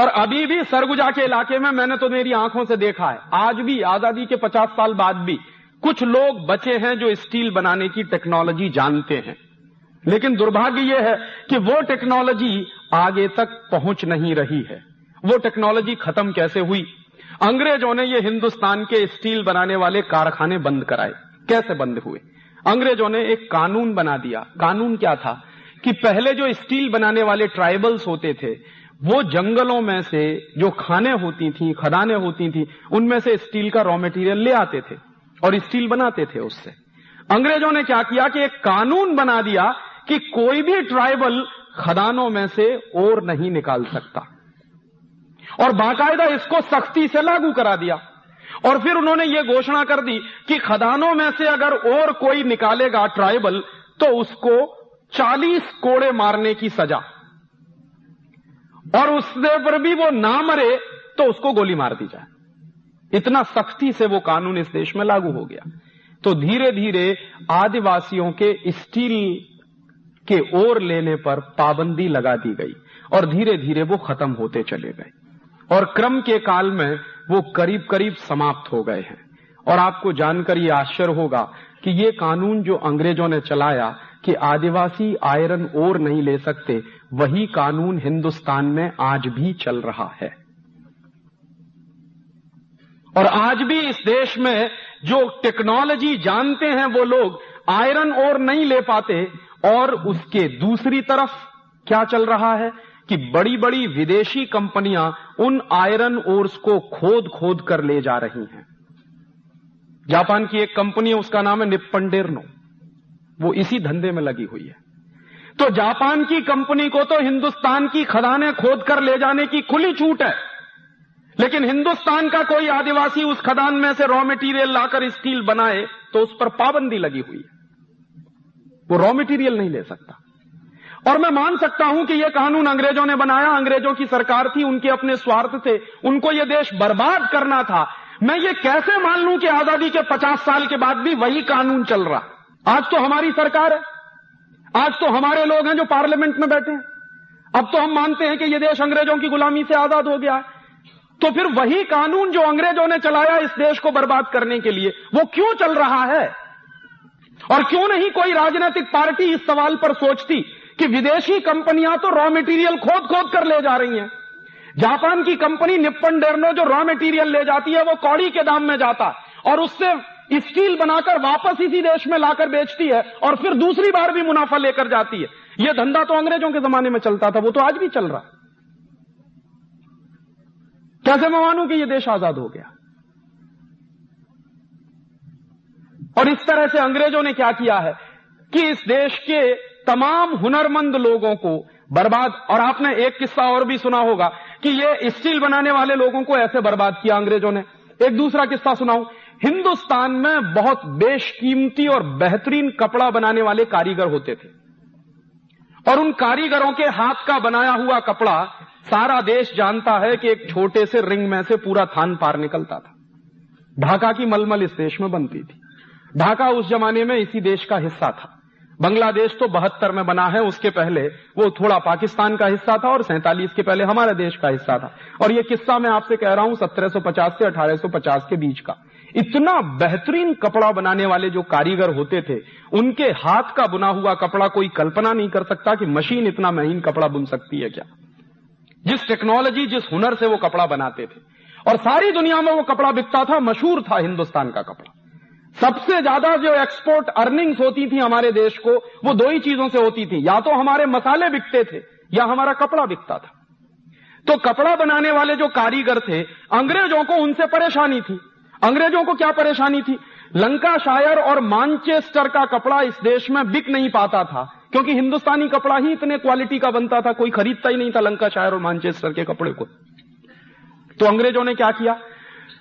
S1: और अभी भी सरगुजा के इलाके में मैंने तो मेरी आँखों से देखा है। आज भी, आज़ादी के 50 साल बाद भी कुछ लोग बचे हैं जो स्टील बनाने की टेक्नोलॉजी जानते हैं। लेकिन दुर्भाग्य यह है कि वो टेक्नोलॉजी आगे तक पहुँच नहीं रही है। वो टेक्नोलॉजी खत्म कैसे हुई? अंग्रेज़ों ने ये हिंदुस्तान के स्टील बनाने वाले कारखाने बंद कराए। कैसे बंद हुए? अंग्रेज़ों ने एक कानून बना दिया। कानून क्या था? कि पहले जो स्टील बनाने वाले ट्राइबल्स होते थे, वो जंगलों में से जो खाने होती थी, खदाने होती थी, उनमें से स्टील का रॉ मटेरियल ले आते थे और स्टील बनाते थे उससे। अंग्रेज़ों ने क्या किया कि एक कानून बना दिया कि कोई भी ट्राइबल खदानों में से और नहीं निकाल सकता। और बाकायदा इसको सख्ती से लागू करा दिया। और फिर उन्होंने ये घोषणा कर दी कि खदानों में से अगर और कोई निकालेगा ट्राइबल तो उसको 40 कोड़े मारने की सजा। और उससे पर भी वो ना मरे तो उसको गोली मार दी जाए। इतना सख्ती से वो कानून इस देश में लागू हो गया। तो धीरे धीरे आदिवासियों के स्टील के ओर लेने पर पाबंदी लगा दी गई और धीरे धीरे वो खत्म होते चले गए। और क्रम के काल में वो करीब करीब समाप्त हो गए हैं। और आपको जानकर ये आश्चर्य होगा कि ये कानून जो अंग्रेज़ों ने चलाया कि आदिवासी आयरन ओर नहीं ले सकते, वही कानून हिंदुस्तान में आज भी चल रहा है। और आज भी इस देश में जो टेक्नोलॉजी जानते हैं वो लोग आयरन ओर नहीं ले पाते, और उसके दूसरी तरफ़ क्या चल रहा है? कि बड़ी बड़ी विदेशी कंपनियाँ उन आयरन ओर्स को खोद खोद कर ले जा रही हैं। जापान की एक कंपनी है, उसका नाम है निप्पंडेरनो। वो इसी धंधे में लगी हुई है। तो जापान की कंपनी को तो हिंदुस्तान की खदानें खोद कर ले जाने की खुली छूट है। लेकिन हिंदुस्तान का कोई आदिवासी उस खदान में से रॉ मटेरियल लाकर स्टील बनाए तो उस पर पाबंदी लगी हुई है। वो रॉ मटेरियल नहीं ले सकता। और मैं मान सकता हूँ कि यह कानून अंग्रेज़ों ने बनाया, अंग्रेज़ों की सरकार थी, उनके अपने स्वार्थ थे, उनको यह देश बर्बाद करना था। मैं ये कैसे मान लूँ कि आज़ादी के पचास साल के बाद भी वही कानून चल रहा? आज तो हमारी सरकार है। आज तो हमारे लोग हैं जो पार्लियामेंट में बैठे हैं। अब तो हम मानते हैं कि यह देश अंग्रेज़ों की गुलामी से आज़ाद हो गया है। तो फिर वही कानून जो अंग्रेज़ों ने चलाया इस देश को बर्बाद करने के लिए, वो क्यों चल रहा है? और क्यों नहीं कोई राजनीतिक पार्टी इस सवाल पर सोचती कि विदेशी कंपनियाँ तो रॉ मटेरियल खोद खोद कर ले जा रही हैं। जापान की कंपनी निप्पन डेरनो जो रॉ मटेरियल ले जाती है, वो कौड़ी के दाम में जाता है और उससे स्टील बनाकर वापस इसी देश में लाकर बेचती है और फिर दूसरी बार भी मुनाफा लेकर जाती है। यह धंधा तो अंग्रेज़ों के जमाने में चलता था, वो तो आज भी चल रहा कैसे मैं मानूं कि यह देश आज़ाद हो गया? और इस तरह से अंग्रेज़ों ने क्या किया है कि इस देश के तमाम हुनरमंद लोगों को बर्बाद, और आपने एक किस्सा और भी सुना होगा कि ये स्टील बनाने वाले लोगों को ऐसे बर्बाद किया अंग्रेज़ों ने। एक दूसरा किस्सा सुनाऊं। हिंदुस्तान में बहुत बेशकीमती और बेहतरीन कपड़ा बनाने वाले कारीगर होते थे। और उन कारीगरों के हाथ का बनाया हुआ कपड़ा सारा देश जानता है कि एक छोटे से रिंग में से पूरा थान पार निकलता था। ढाका की मलमल इस देश में बनती थी। ढाका उस जमाने में इसी देश का हिस्सा था। बांग्लादेश तो बहत्तर में बना है, उसके पहले वो थोड़ा पाकिस्तान का हिस्सा था और सैंतालीस के पहले हमारे देश का हिस्सा था। और ये किस्सा मैं आपसे कह रहा हूँ 1750 से 1850 के बीच का। इतना बेहतरीन कपड़ा बनाने वाले जो कारीगर होते थे, उनके हाथ का बुना हुआ कपड़ा कोई कल्पना नहीं कर सकता कि मशीन इतना महीन कपड़ा बुन सकती है क्या। जिस टेक्नोलॉजी, जिस हुनर से वो कपड़ा बनाते थे। और सारी दुनिया में वो कपड़ा बिकता था, मशहूर था हिंदुस्तान का कपड़ा। सबसे ज़्यादा जो एक्सपोर्ट अर्निंग्स होती थी हमारे देश को, वो दो ही चीज़ों से होती थी। या तो हमारे मसाले बिकते थे, या हमारा कपड़ा बिकता था। तो कपड़ा बनाने वाले जो कारीगर थे, अंग्रेज़ों को उनसे परेशानी थी। अंग्रेज़ों को क्या परेशानी थी? लंका शायर और मानचेस्टर का कपड़ा इस देश में बिक नहीं पाता था, क्योंकि हिंदुस्तानी कपड़ा ही इतने क्वालिटी का बनता था, कोई खरीदता ही नहीं था लंका शायर और मानचेस्टर के कपड़े को। तो अंग्रेज़ों ने क्या किया?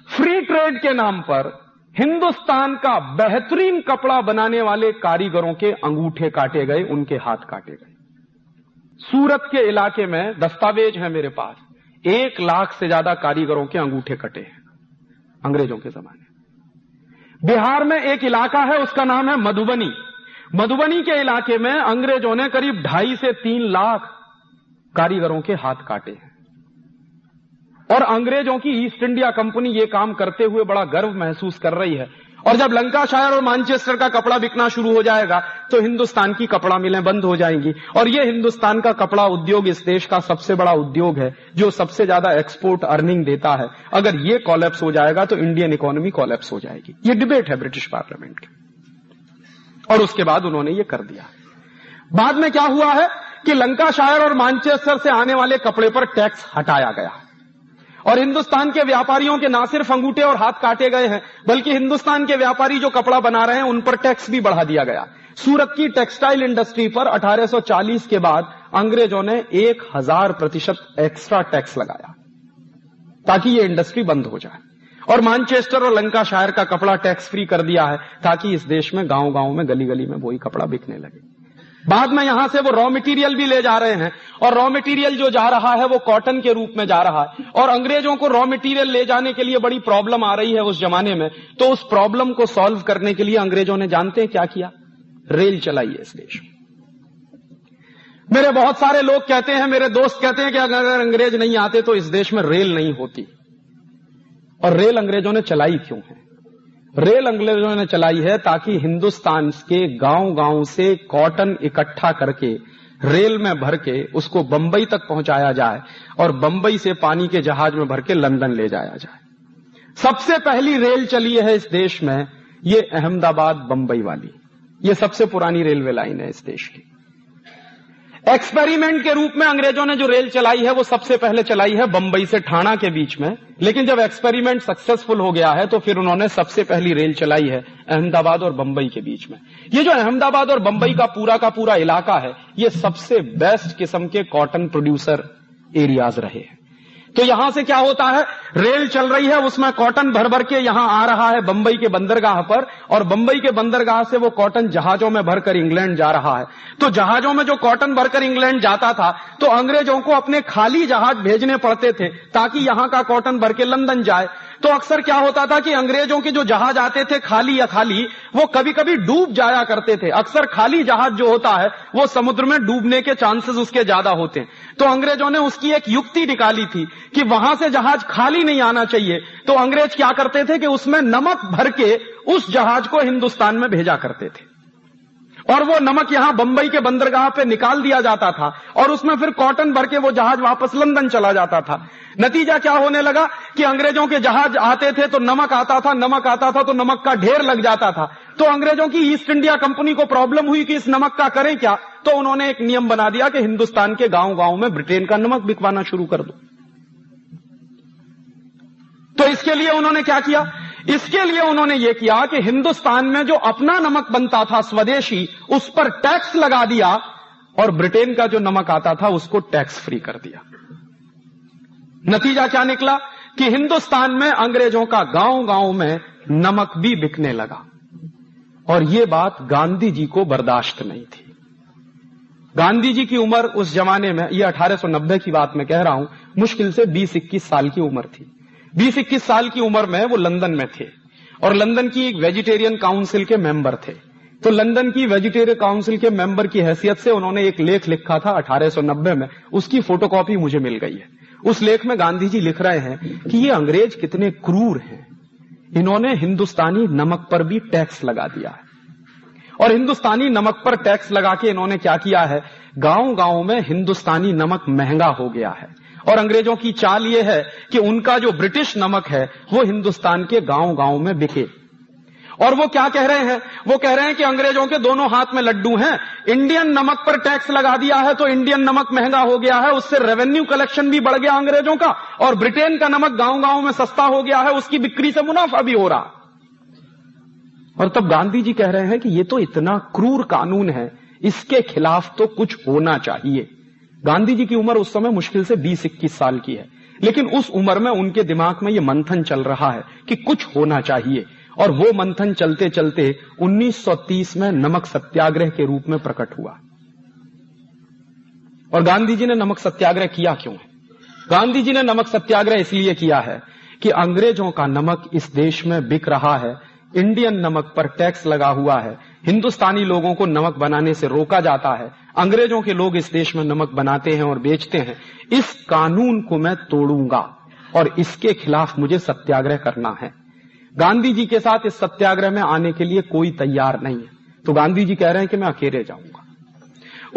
S1: फ्री ट्रेड के नाम पर हिंदुस्तान का बेहतरीन कपड़ा बनाने वाले कारीगरों के अंगूठे काटे गए, उनके हाथ काटे गए। सूरत के इलाके में दस्तावेज़ है मेरे पास। एक लाख से ज़्यादा कारीगरों के अंगूठे कटे हैं, अंग्रेज़ों के जमाने। बिहार में एक इलाका है, उसका नाम है मधुबनी। मधुबनी के इलाके में अंग्रेज़ों ने करीब ढाई से तीन लाख कारीगरों के हाथ काटे हैं। और अंग्रेज़ों की ईस्ट इंडिया कंपनी ये काम करते हुए बड़ा गर्व महसूस कर रही है। और जब लंका शायर और मानचेस्टर का कपड़ा बिकना शुरू हो जाएगा तो हिंदुस्तान की कपड़ा मिलें बंद हो जाएँगी। और ये हिंदुस्तान का कपड़ा उद्योग इस देश का सबसे बड़ा उद्योग है, जो सबसे ज़्यादा एक्सपोर्ट अर्निंग देता है। अगर ये कॉलेप्स हो जाएगा तो इंडियन इकोनॉमी कॉलेप्स हो जाएगी। ये डिबेट है ब्रिटिश पार्लियामेंट की। और उसके बाद उन्होंने ये कर दिया। बाद में क्या हुआ है कि लंका शायर और मानचेस्टर से आने वाले कपड़े पर टैक्स हटाया गया। और हिंदुस्तान के व्यापारियों के ना सिर्फ़ अंगूठे और हाथ काटे गए हैं, बल्कि हिंदुस्तान के व्यापारी जो कपड़ा बना रहे हैं, उन पर टैक्स भी बढ़ा दिया गया। सूरत की टेक्सटाइल इंडस्ट्री पर 1840 के बाद अंग्रेज़ों ने एक हज़ार प्रतिशत एक्स्ट्रा टैक्स लगाया, ताकि ये इंडस्ट्री बंद हो जाए। और मानचेस्टर और लंका शायर का कपड़ा टैक्स फ्री कर दिया है, ताकि इस देश में गाँव गाँव में गली गली में वही कपड़ा बिकने लगे। बाद में यहाँ से वो रॉ मटेरियल भी ले जा रहे हैं। और रॉ मटेरियल जो जा रहा है, वो कॉटन के रूप में जा रहा है। और अंग्रेज़ों को रॉ मटेरियल ले जाने के लिए बड़ी प्रॉब्लम आ रही है उस जमाने में। तो उस प्रॉब्लम को सॉल्व करने के लिए अंग्रेज़ों ने जानते हैं क्या किया? रेल चलाई है इस देश। में मेरे बहुत सारे लोग कहते हैं, मेरे दोस्त कहते हैं कि अगर अंग्रेज़ नहीं आते तो इस देश में रेल नहीं होती। और रेल अंग्रेज़ों ने चलाई क्यों है? रेल अंग्रेज़ों ने चलाई है ताकि हिंदुस्तान के गाँव गाँव से कॉटन इकट्ठा करके, रेल में भर के उसको बंबई तक पहुँचाया जाए और बंबई से पानी के जहाज़ में भर के लंदन ले जाया जाए। सबसे पहली रेल चली है इस देश में, ये अहमदाबाद बंबई वाली। ये सबसे पुरानी रेलवे लाइन है इस देश की। एक्सपेरिमेंट के रूप में अंग्रेज़ों ने जो रेल चलाई है, वो सबसे पहले चलाई है बंबई से ठाणा के बीच में। लेकिन जब एक्सपेरिमेंट सक्सेसफुल हो गया है तो फिर उन्होंने सबसे पहली रेल चलाई है अहमदाबाद और बंबई के बीच में। ये जो अहमदाबाद और बंबई का पूरा का पूरा इलाका है, ये सबसे बेस्ट किस्म के कॉटन प्रोड्यूसर एरियाज़ रहे हैं। तो यहाँ से क्या होता है? रेल चल रही है, उसमें कॉटन भर भर के यहाँ आ रहा है बंबई के बंदरगाह पर, और बंबई के बंदरगाह से वो कॉटन जहाजों में भरकर इंग्लैंड जा रहा है। तो जहाजों में जो कॉटन भरकर इंग्लैंड जाता था तो अंग्रेज़ों को अपने खाली जहाज़ भेजने पड़ते थे, ताकि यहाँ का कॉटन भर के लंदन जाए। तो अक्सर क्या होता था कि अंग्रेज़ों के जो जहाज़ आते थे खाली या खाली, वो कभी कभी डूब जाया करते थे। अक्सर खाली जहाज़ जो होता है, वो समुद्र में डूबने के चांसेस उसके ज़्यादा होते हैं। तो अंग्रेज़ों ने उसकी एक युक्ति निकाली थी कि वहाँ से जहाज़ खाली नहीं आना चाहिए। तो अंग्रेज़ क्या करते थे कि उसमें नमक भर के उस जहाज़ को हिंदुस्तान में भेजा करते थे। और वो नमक यहाँ बंबई के बंदरगाह पे निकाल दिया जाता था और उसमें फिर कॉटन भर के वो जहाज़ वापस लंदन चला जाता था। नतीजा क्या होने लगा कि अंग्रेज़ों के जहाज़ आते थे तो नमक आता था, नमक आता था तो नमक का ढेर लग जाता था। तो अंग्रेज़ों की ईस्ट इंडिया कंपनी को प्रॉब्लम हुई कि इस नमक का करें क्या? तो उन्होंने एक नियम बना दिया कि हिंदुस्तान के गाँव गाँव में ब्रिटेन का नमक बिकवाना शुरू कर दो। तो इसके लिए उन्होंने क्या किया? इसके लिए उन्होंने ये किया कि हिंदुस्तान में जो अपना नमक बनता था स्वदेशी, उस पर टैक्स लगा दिया और ब्रिटेन का जो नमक आता था उसको टैक्स फ्री कर दिया। नतीजा क्या निकला? कि हिंदुस्तान में अंग्रेज़ों का गाँव गाँव में नमक भी बिकने लगा। और ये बात गांधी जी को बर्दाश्त नहीं थी। गांधी जी की उम्र उस जमाने में, ये 1890 की बात मैं कह रहा हूँ, मुश्किल से 20-21 साल की उम्र थी। बीस इक्कीस साल की उम्र में वो लंदन में थे और लंदन की एक वेजिटेरियन काउंसिल के मेंबर थे। तो लंदन की वेजिटेरियन काउंसिल के मेंबर की हैसियत से उन्होंने एक लेख लिखा था 1890 में। उसकी फोटोकॉपी मुझे मिल गई है। उस लेख में गांधी जी लिख रहे हैं कि ये अंग्रेज़ कितने क्रूर हैं। इन्होंने हिंदुस्तानी नमक पर भी टैक्स लगा दिया है। और हिंदुस्तानी नमक पर टैक्स लगा के इन्होंने क्या किया है? गाँव गाँव में हिंदुस्तानी नमक महँगा हो गया है। और अंग्रेज़ों की चाल ये है कि उनका जो ब्रिटिश नमक है, वो हिंदुस्तान के गाँव गाँव में बिके। और वो क्या कह रहे हैं? वो कह रहे हैं कि अंग्रेज़ों के दोनों हाथ में लड्डू हैं। इंडियन नमक पर टैक्स लगा दिया है तो इंडियन नमक महँगा हो गया है, उससे रेवेन्यू कलेक्शन भी बढ़ गया अंग्रेज़ों का, और ब्रिटेन का नमक गाँव गाँव में सस्ता हो गया है, उसकी बिक्री से मुनाफा भी हो रहा। और तब गांधी जी कह रहे हैं कि ये तो इतना क्रूर कानून है, इसके खिलाफ तो कुछ होना चाहिए। गांधी जी की उम्र उस समय मुश्किल से 20-21 साल की है। लेकिन उस उम्र में उनके दिमाग में यह मंथन चल रहा है कि कुछ होना चाहिए। और वो मंथन चलते चलते 1930 में नमक सत्याग्रह के रूप में प्रकट हुआ। और गांधी जी ने नमक सत्याग्रह किया क्यों है? गांधी जी ने नमक सत्याग्रह इसलिए किया है कि अंग्रेज़ों का नमक इस देश में बिक रहा है इंडियन नमक पर टैक्स लगा हुआ है। हिंदुस्तानी लोगों को नमक बनाने से रोका जाता है। अंग्रेज़ों के लोग इस देश में नमक बनाते हैं और बेचते हैं। इस कानून को मैं तोड़ूँगा और इसके खिलाफ मुझे सत्याग्रह करना है। गांधी जी के साथ इस सत्याग्रह में आने के लिए कोई तैयार नहीं है। तो गांधी जी कह रहे हैं कि मैं अकेले जाऊँगा।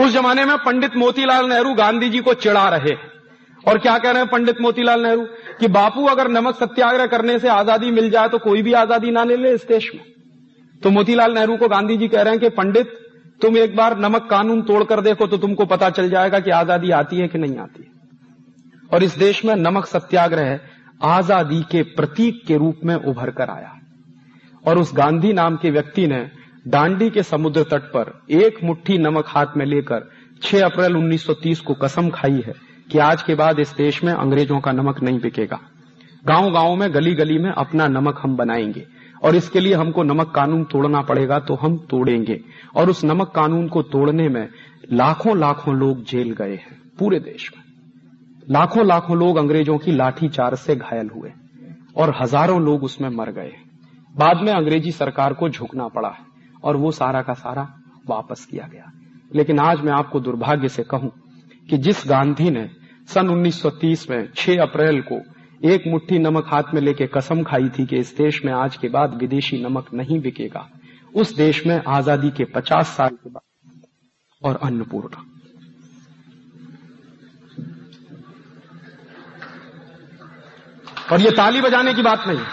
S1: उस जमाने में पंडित मोतीलाल नेहरू गांधी जी को चिढ़ा रहे और क्या कह रहे हैं पंडित मोतीलाल नेहरू? कि बापू अगर नमक सत्याग्रह करने से आज़ादी मिल जाए तो कोई भी आज़ादी ना ले ले इस देश में। तो मोतीलाल नेहरू को गांधी जी कह रहे हैं कि पंडित, तुम एक बार नमक कानून तोड़कर देखो तो तुमको पता चल जाएगा कि आज़ादी आती है कि नहीं आती है। और इस देश में नमक सत्याग्रह आज़ादी के प्रतीक के रूप में उभर कर आया। और उस गांधी नाम के व्यक्ति ने डांडी के समुद्र तट पर एक मुट्ठी नमक हाथ में लेकर 6 अप्रैल 1930 को कसम खाई है। कि आज के बाद इस देश में अंग्रेज़ों का नमक नहीं बिकेगा। गाँव गाँव में गली गली में अपना नमक हम बनाएँगे। और इसके लिए हमको नमक कानून तोड़ना पड़ेगा तो हम तोड़ेंगे। और उस नमक कानून को तोड़ने में लाखों लाखों लोग जेल गए हैं, पूरे देश में। लाखों लाखों लोग अंग्रेज़ों की लाठी चार से घायल हुए और हज़ारों लोग उसमें मर गए। बाद में अंग्रेज़ी सरकार को झुकना पड़ा है और वो सारा का सारा वापस किया गया। लेकिन आज मैं आपको दुर्भाग्य से कहूँ कि जिस गांधी ने सन 1930 में 6 अप्रैल को, एक मुट्ठी नमक हाथ में लेके कसम खाई थी कि इस देश में आज के बाद विदेशी नमक नहीं बिकेगा। उस देश में आज़ादी के 50 साल के बाद और अन्नपूर्णा। और ये ताली बजाने की बात नहीं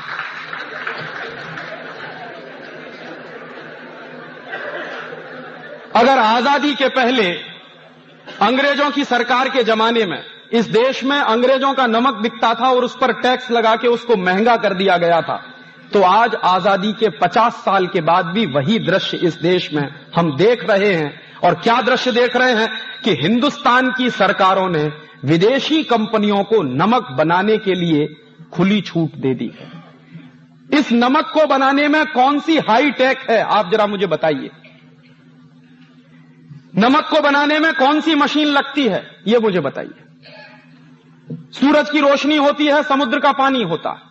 S1: अगर आज़ादी के पहले अंग्रेज़ों की सरकार के जमाने में इस देश में अंग्रेज़ों का नमक बिकता था और उस पर टैक्स लगा के उसको महँगा कर दिया गया था। तो आज आज़ादी के 50 साल के बाद भी वही दृश्य इस देश में हम देख रहे हैं। और क्या दृश्य देख रहे हैं? कि हिंदुस्तान की सरकारों ने विदेशी कंपनियों को नमक बनाने के लिए खुली छूट दे दी है। इस नमक को बनाने में कौन सी हाई टेक है? आप जरा मुझे बताइए। नमक को बनाने में कौन सी मशीन लगती है? ये मुझे बताइए। सूरज की रोशनी होती है, समुद्र का पानी होता है।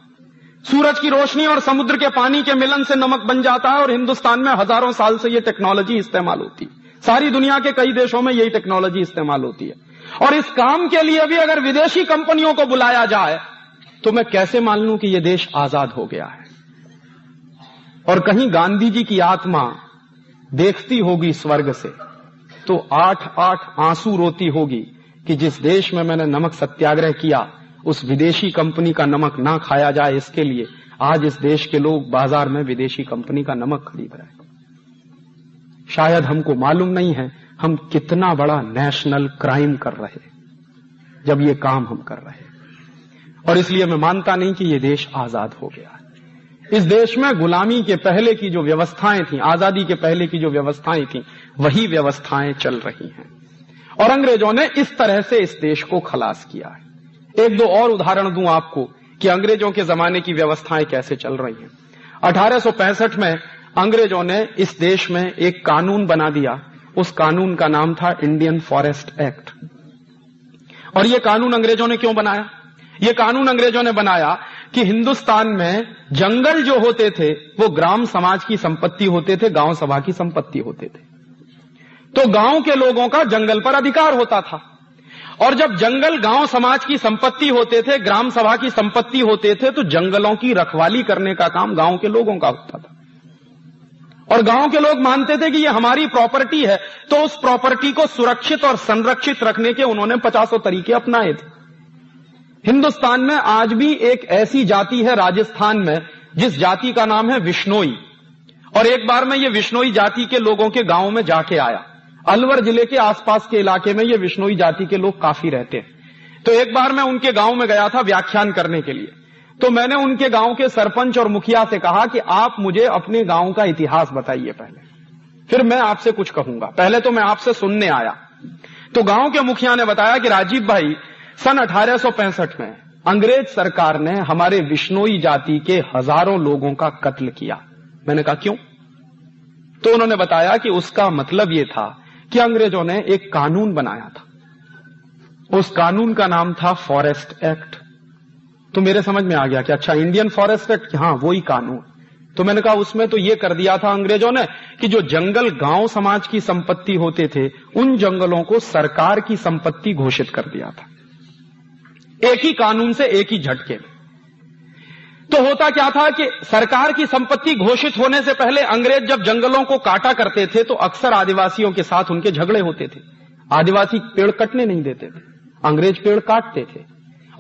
S1: सूरज की रोशनी और समुद्र के पानी के मिलन से नमक बन जाता है और हिंदुस्तान में हज़ारों साल से यह टेक्नोलॉजी इस्तेमाल होती है। सारी दुनिया के कई देशों में यही टेक्नोलॉजी इस्तेमाल होती है। और इस काम के लिए भी अगर विदेशी कंपनियों को बुलाया जाए तो मैं कैसे मान लूँ कि यह देश आज़ाद हो गया है? और कहीं गांधी जी की आत्मा देखती होगी स्वर्ग से तो आठ आठ आँसू रोती होगी। कि जिस देश में मैंने नमक सत्याग्रह किया, उस विदेशी कंपनी का नमक ना खाया जाए इसके लिए, आज इस देश के लोग बाज़ार में विदेशी कंपनी का नमक खरीद रहे हैं। शायद हमको मालूम नहीं है, हम कितना बड़ा नेशनल क्राइम कर रहे जब ये काम हम कर रहे और इसलिए मैं मानता नहीं कि ये देश आज़ाद हो गया इस देश में गुलामी के पहले की जो व्यवस्थाएँ थी, आज़ादी के पहले की जो व्यवस्थाएँ थी, वही व्यवस्थाएँ चल रही हैं। और अंग्रेज़ों ने इस तरह से इस देश को खलास किया है। एक दो और उदाहरण दूँ आपको कि अंग्रेज़ों के जमाने की व्यवस्थाएँ कैसे चल रही हैं। 1865 में अंग्रेज़ों ने इस देश में एक कानून बना दिया। उस कानून का नाम था इंडियन फॉरेस्ट एक्ट। और यह कानून अंग्रेज़ों ने क्यों बनाया? ये कानून अंग्रेज़ों ने बनाया कि हिंदुस्तान में जंगल जो होते थे, वो ग्राम समाज की संपत्ति होते थे, गाँव सभा की संपत्ति होते थे। तो गाँव के लोगों का जंगल पर अधिकार होता था। और जब जंगल गाँव समाज की संपत्ति होते थे, ग्राम सभा की संपत्ति होते थे तो जंगलों की रखवाली करने का काम गाँव के लोगों का होता था। और गाँव के लोग मानते थे कि ये हमारी प्रॉपर्टी है तो उस प्रॉपर्टी को सुरक्षित और संरक्षित रखने के उन्होंने पचासों तरीके अपनाए थे। हिंदुस्तान में आज भी एक ऐसी जाति है राजस्थान में, जिस जाति का नाम है विष्णोई और एक बार मैं ये विष्णोई जाति के लोगों के गाँव में जाके आया। अलवर ज़िले के आसपास के इलाके में ये विष्णोई जाति के लोग काफ़ी रहते हैं। तो एक बार मैं उनके गाँव में गया था व्याख्यान करने के लिए। तो मैंने उनके गाँव के सरपंच और मुखिया से कहा कि आप मुझे अपने गाँव का इतिहास बताइए पहले। फिर मैं आपसे कुछ कहूँगा। पहले तो मैं आपसे सुनने आया। तो गाँव के मुखिया ने बताया कि राजीव भाई सन अठारह सौ पैंसठ में अंग्रेज़ सरकार ने हमारे विष्णोई जाति के हज़ारों लोगों का कत्ल किया। मैंने कहा, क्यों? तो उन्होंने बताया कि उसका मतलब यह था कि अंग्रेज़ों ने एक कानून बनाया था। उस कानून का नाम था फॉरेस्ट एक्ट। तो मेरे समझ में आ गया कि अच्छा इंडियन फॉरेस्ट एक्ट हाँ वही कानून। तो मैंने कहा, उसमें तो ये कर दिया था अंग्रेज़ों ने कि जो जंगल गाँव समाज की संपत्ति होते थे, उन जंगलों को सरकार की संपत्ति घोषित कर दिया था। एक ही कानून से एक ही झटके में। तो होता क्या था कि सरकार की संपत्ति घोषित होने से पहले अंग्रेज़ जब जंगलों को काटा करते थे तो अक्सर आदिवासियों के साथ उनके झगड़े होते थे। आदिवासी पेड़ कटने नहीं देते थे। अंग्रेज़ पेड़ काटते थे।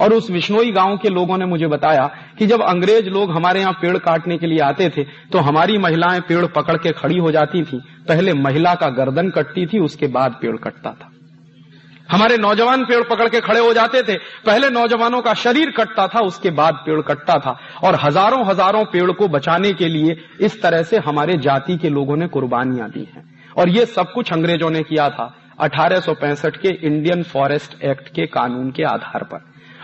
S1: और उस विष्णोई गाँव के लोगों ने मुझे बताया कि जब अंग्रेज़ लोग हमारे यहाँ पेड़ काटने के लिए आते थे तो हमारी महिलाएँ पेड़ पकड़ के खड़ी हो जाती थी। पहले महिला का गर्दन कटती थी, उसके बाद पेड़ कटता था। हमारे नौजवान पेड़ पकड़ के खड़े हो जाते थे। पहले नौजवानों का शरीर कटता था, उसके बाद पेड़ कटता था। और हज़ारों हज़ारों पेड़ को बचाने के लिए इस तरह से हमारे जाति के लोगों ने कुर्बानियाँ दी हैं। और ये सब कुछ अंग्रेज़ों ने किया था अठारह सौ पैंसठ के इंडियन फॉरेस्ट एक्ट के कानून के आधार पर।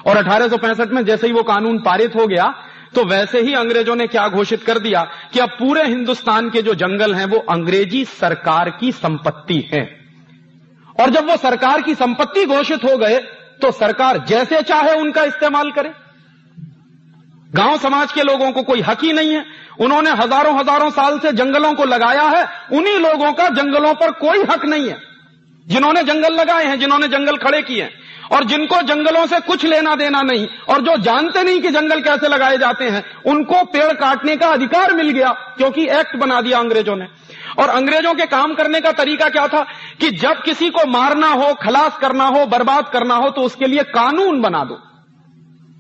S1: और अठारह सौ पैंसठ में जैसे ही वो कानून पारित हो गया तो वैसे ही अंग्रेज़ों ने क्या घोषित कर दिया कि अब पूरे हिंदुस्तान के जो जंगल हैं, वो अंग्रेज़ी सरकार की संपत्ति है। और जब वो सरकार की संपत्ति घोषित हो गए तो सरकार जैसे चाहे उनका इस्तेमाल करे। गाँव समाज के लोगों को कोई हक ही नहीं है। उन्होंने हज़ारों हज़ारों साल से जंगलों को लगाया है। उन्हीं लोगों का जंगलों पर कोई हक नहीं है। जिन्होंने जंगल लगाए हैं, जिन्होंने जंगल खड़े किए हैं। और जिनको जंगलों से कुछ लेना देना नहीं, और जो जानते नहीं कि जंगल कैसे लगाए जाते हैं, उनको पेड़ काटने का अधिकार मिल गया, क्योंकि एक्ट बना दिया अंग्रेज़ों ने। और अंग्रेज़ों के काम करने का तरीका क्या था कि जब किसी को मारना हो, खलास करना हो, बर्बाद करना हो तो उसके लिए कानून बना दो।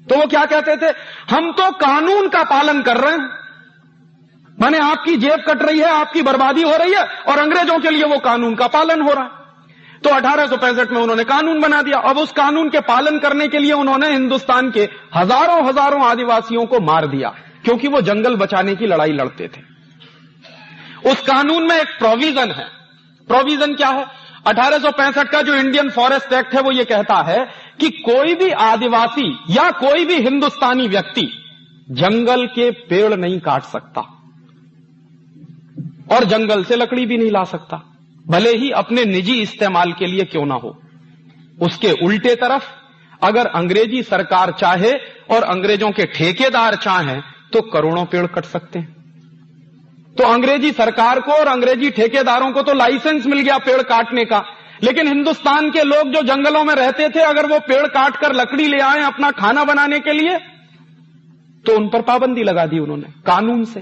S1: तो वो क्या कहते थे? हम तो कानून का पालन कर रहे हैं। माने आपकी जेब कट रही है, आपकी बर्बादी हो रही है, और अंग्रेज़ों के लिए वो कानून का पालन हो रहा। है तो अठारह सौ पैंसठ में उन्होंने कानून बना दिया। अब उस कानून के पालन करने के लिए उन्होंने हिंदुस्तान के हज़ारों हज़ारों आदिवासियों को मार दिया, क्योंकि वो जंगल बचाने की लड़ाई लड़ते थे। उस कानून में एक प्रोविज़न है। प्रोविज़न क्या है? अठारह सौ पैंसठ का जो इंडियन फॉरेस्ट एक्ट है, वो ये कहता है कि कोई भी आदिवासी या कोई भी हिंदुस्तानी व्यक्ति जंगल के पेड़ नहीं काट सकता और जंगल से लकड़ी भी नहीं ला सकता। भले ही अपने निजी इस्तेमाल के लिए क्यों ना हो। उसके उल्टे तरफ़, अगर अंग्रेज़ी सरकार चाहे और अंग्रेज़ों के ठेकेदार चाहें तो करोड़ों पेड़ कट सकते हैं। तो अंग्रेज़ी सरकार को और अंग्रेज़ी ठेकेदारों को तो लाइसेंस मिल गया पेड़ काटने का। लेकिन हिंदुस्तान के लोग जो जंगलों में रहते थे, अगर वो पेड़ काट कर लकड़ी ले आए अपना खाना बनाने के लिए तो उन पर पाबंदी लगा दी उन्होंने, कानून से।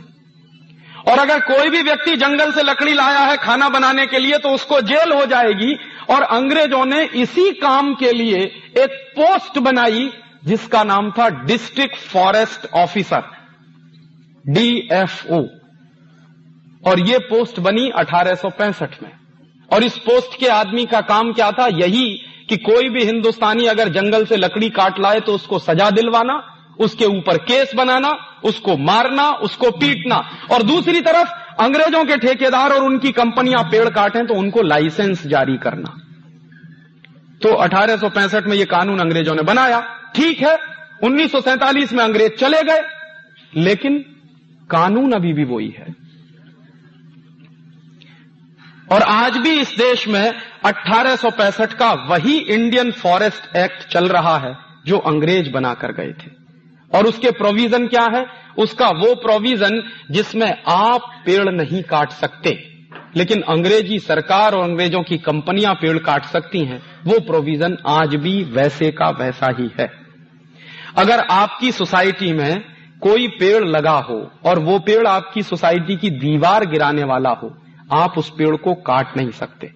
S1: और अगर कोई भी व्यक्ति जंगल से लकड़ी लाया है खाना बनाने के लिए तो उसको जेल हो जाएगी। और अंग्रेज़ों ने इसी काम के लिए एक पोस्ट बनाई, जिसका नाम था डिस्ट्रिक्ट फॉरेस्ट ऑफिसर, डीएफओ। और ये पोस्ट बनी अठारह सौ पैंसठ में। और इस पोस्ट के आदमी का काम क्या था? यही कि कोई भी हिंदुस्तानी अगर जंगल से लकड़ी काट लाए तो उसको सजा दिलवाना, उसके ऊपर केस बनाना, उसको मारना, उसको पीटना। और दूसरी तरफ़ अंग्रेज़ों के ठेकेदार और उनकी कंपनियाँ पेड़ काटें तो उनको लाइसेंस जारी करना। तो अठारह सौ पैंसठ में यह कानून अंग्रेज़ों ने बनाया। ठीक है 1947 में अंग्रेज़ चले गए, लेकिन कानून अभी भी वही है। और आज भी इस देश में अठारह का वही इंडियन फॉरेस्ट एक्ट चल रहा है, जो अंग्रेज़ बनाकर गए थे। और उसके प्रोविज़न क्या है? उसका वो प्रोविज़न जिसमें आप पेड़ नहीं काट सकते, लेकिन अंग्रेज़ी सरकार और अंग्रेज़ों की कंपनियाँ पेड़ काट सकती हैं, वो प्रोविज़न आज भी वैसे का वैसा ही है। अगर आपकी सोसाइटी में कोई पेड़ लगा हो, और वो पेड़ आपकी सोसाइटी की दीवार गिराने वाला हो आप उस पेड़ को काट नहीं सकते।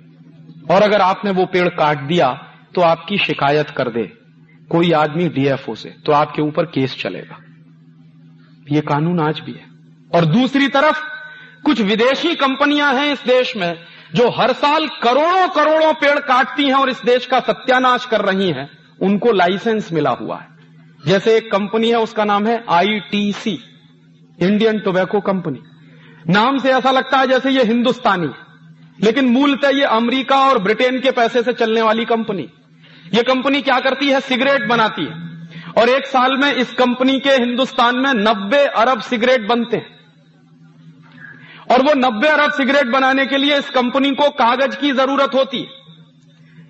S1: और अगर आपने वो पेड़ काट दिया तो आपकी शिकायत कर दे। कोई आदमी डीएफओ से तो आपके ऊपर केस चलेगा। ये कानून आज भी है। और दूसरी तरफ़, कुछ विदेशी कंपनियाँ हैं इस देश में, जो हर साल करोड़ों करोड़ों पेड़ काटती हैं और इस देश का सत्यानाश कर रही हैं। उनको लाइसेंस मिला हुआ है। जैसे एक कंपनी है, उसका नाम है आईटीसी, इंडियन टोबैको कंपनी। नाम से ऐसा लगता है जैसे ये हिंदुस्तानी लेकिन मूलतः ये अमेरिका और ब्रिटेन के पैसे से चलने वाली कंपनी। ये कंपनी क्या करती है? सिगरेट बनाती है। और एक साल में इस कंपनी के हिंदुस्तान में नब्बे अरब सिगरेट बनते हैं। और वो नब्बे अरब सिगरेट बनाने के लिए इस कंपनी को कागज़ की ज़रूरत होती है।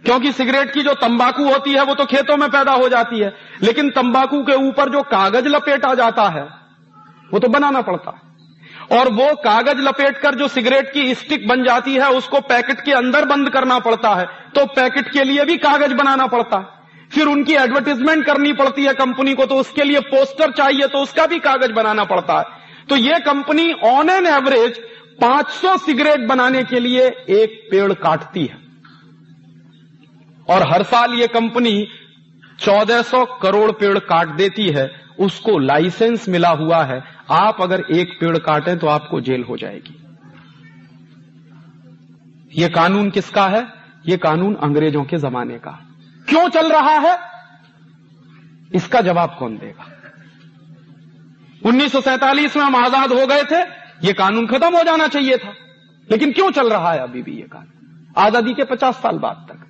S1: क्योंकि सिगरेट की जो तंबाकू होती है, वो तो खेतों में पैदा हो जाती है। लेकिन तंबाकू के ऊपर जो कागज़ लपेटा जाता है, वो तो बनाना पड़ता है। और वो कागज़ लपेट कर जो सिगरेट की स्टिक बन जाती है, उसको पैकेट के अंदर बंद करना पड़ता है। तो पैकेट के लिए भी कागज़ बनाना पड़ता। है फिर उनकी एडवर्टीजमेंट करनी पड़ती है कंपनी को तो उसके लिए पोस्टर चाहिए तो उसका भी कागज़ बनाना पड़ता है। तो ये company on an average 500 cigarette बनाने के लिए एक पेड़ काटती है। और हर साल ये कंपनी 1400 करोड़ पेड़ काट देती है, उसको लाइसेंस मिला हुआ है। आप अगर एक पेड़ काटें तो आपको जेल हो जाएगी। यह कानून किसका है? यह कानून अंग्रेज़ों के जमाने का। क्यों चल रहा है? इसका जवाब कौन देगा? 1947 में हम आज़ाद हो गए थे यह कानून खत्म हो जाना चाहिए था। लेकिन क्यों चल रहा है अभी भी यह कानून? आज़ादी के 50 साल बाद तक।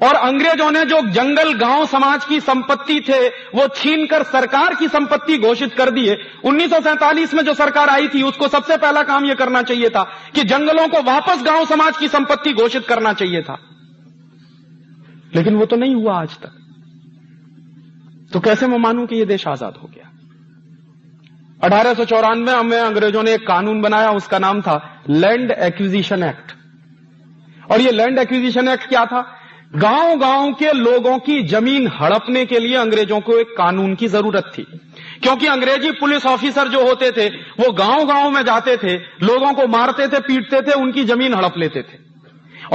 S1: और अंग्रेज़ों ने जो जंगल गाँव समाज की संपत्ति थे, वो छीनकर सरकार की संपत्ति घोषित कर दिए उन्नीस सौ सैंतालीस में जो सरकार आई थी, उसको सबसे पहला काम यह करना चाहिए था कि जंगलों को वापस गाँव समाज की संपत्ति घोषित करना चाहिए था। लेकिन वो तो नहीं हुआ आज तक। तो कैसे मैं मानूं कि यह देश आज़ाद हो गया? अठारह सौ चौरानवे में अंग्रेज़ों ने एक कानून बनाया, उसका नाम था लैंड एक्विजिशन एक्ट। और ये लैंड एक्विजिशन एक्ट क्या था? गाँव गाँव के लोगों की ज़मीन हड़पने के लिए अंग्रेज़ों को एक कानून की ज़रूरत थी। क्योंकि अंग्रेज़ी पुलिस ऑफिसर जो होते थे, वो गाँव गाँव में जाते थे, लोगों को मारते थे, पीटते थे, उनकी ज़मीन हड़प लेते थे।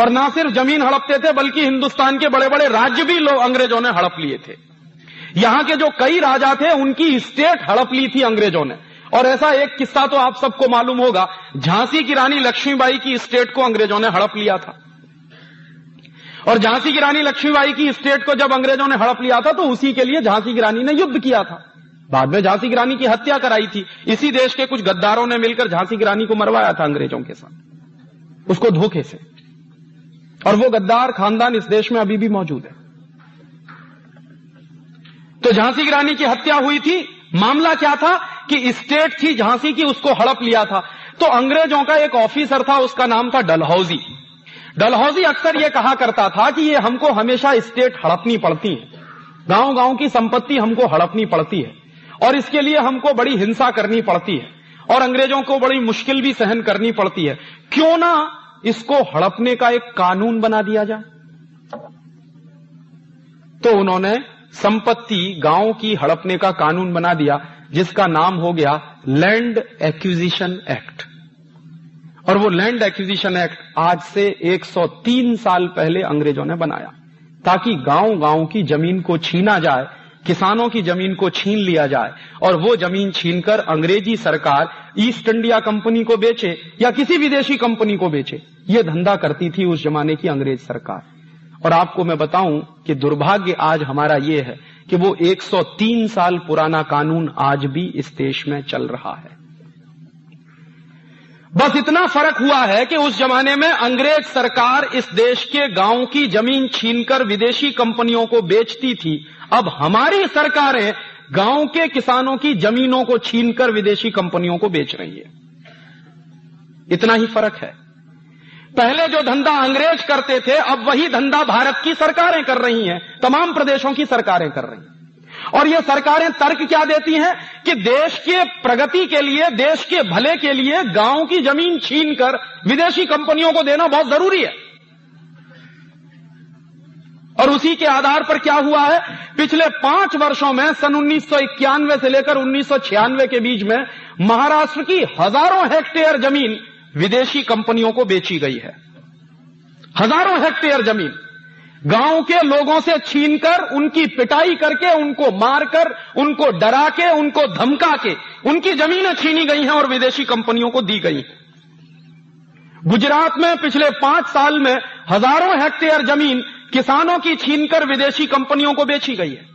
S1: और ना सिर्फ़ ज़मीन हड़पते थे, बल्कि हिंदुस्तान के बड़े बड़े राज्य भी लोग अंग्रेज़ों ने हड़प लिए थे। यहाँ के जो कई राजा थे, उनकी स्टेट हड़प ली थी अंग्रेज़ों ने। और ऐसा एक किस्सा तो आप सबको मालूम होगा, झांसी की रानी लक्ष्मीबाई की स्टेट को अंग्रेज़ों ने हड़प लिया था। और झांसी की रानी लक्ष्मीबाई की स्टेट को जब अंग्रेज़ों ने हड़प लिया था तो उसी के लिए झांसी की रानी ने युद्ध किया था। बाद में झांसी की रानी की हत्या कराई थी। इसी देश के कुछ गद्दारों ने मिलकर झांसी की रानी को मरवाया था अंग्रेज़ों के साथ। उसको धोखे से। और वो गद्दार खानदान इस देश में अभी भी मौजूद है। तो झांसी की रानी की हत्या हुई थी। मामला क्या था कि स्टेट थी, झांसी की उसको हड़प लिया था। तो अंग्रेज़ों का एक ऑफिसर था, उसका नाम था डलहौजी। डलहौजी अक्सर यह कहा करता था कि ये हमको हमेशा स्टेट हड़पनी पड़ती है। गाँव गाँव की संपत्ति हमको हड़पनी पड़ती है। और इसके लिए हमको बड़ी हिंसा करनी पड़ती है। और अंग्रेज़ों को बड़ी मुश्किल भी सहन करनी पड़ती है। क्यों ना इसको हड़पने का एक कानून बना दिया जाए। तो उन्होंने संपत्ति गाँव की हड़पने का कानून बना दिया, जिसका नाम हो गया लैंड एक्विजिशन एक्ट और वो लैंड एक्विजिशन एक्ट आज से 103 साल पहले अंग्रेज़ों ने बनाया, ताकि गाँव गाँव की ज़मीन को छीना जाए, किसानों की ज़मीन को छीन लिया जाए, और वो ज़मीन छीनकर अंग्रेज़ी सरकार ईस्ट इंडिया कंपनी को बेचे, या किसी विदेशी कंपनी को बेचे। ये धंधा करती थी उस जमाने की अंग्रेज़ सरकार। और आपको मैं बताऊँ कि दुर्भाग्य आज हमारा ये है कि वो 103 साल पुराना कानून आज भी इस देश में चल रहा है। बस इतना फ़र्क हुआ है कि उस जमाने में अंग्रेज़ सरकार इस देश के गाँव की ज़मीन छीनकर विदेशी कंपनियों को बेचती थी। अब हमारी सरकारें गाँव के किसानों की जमीनों को छीनकर विदेशी कंपनियों को बेच रही है। इतना ही फ़र्क है। पहले जो धंधा अंग्रेज़ करते थे, अब वही धंधा भारत की सरकारें कर रही हैं, तमाम प्रदेशों की सरकारें कर रही हैं। और ये सरकारें तर्क क्या देती हैं? कि देश के प्रगति के लिए, देश के भले के लिए गाँव की ज़मीन छीनकर विदेशी कंपनियों को देना बहुत ज़रूरी है। और उसी के आधार पर क्या हुआ है? पिछले पाँच वर्षों में, सन उन्नीस सौ इक्यानवे से लेकर उन्नीस सौ छियानवे के बीच में, महाराष्ट्र की हज़ारों हेक्टेयर ज़मीन विदेशी कंपनियों को बेची गई है। हज़ारों हेक्टेयर ज़मीन। गाँव के लोगों से छीनकर, उनकी पिटाई करके, उनको मारकर, उनको डरा के उनको धमका के उनकी जमीनें छीनी गई हैं और विदेशी कंपनियों को दी गई गुजरात में पिछले पाँच साल में हज़ारों हेक्टेयर ज़मीन किसानों की छीनकर विदेशी कंपनियों को बेची गई है।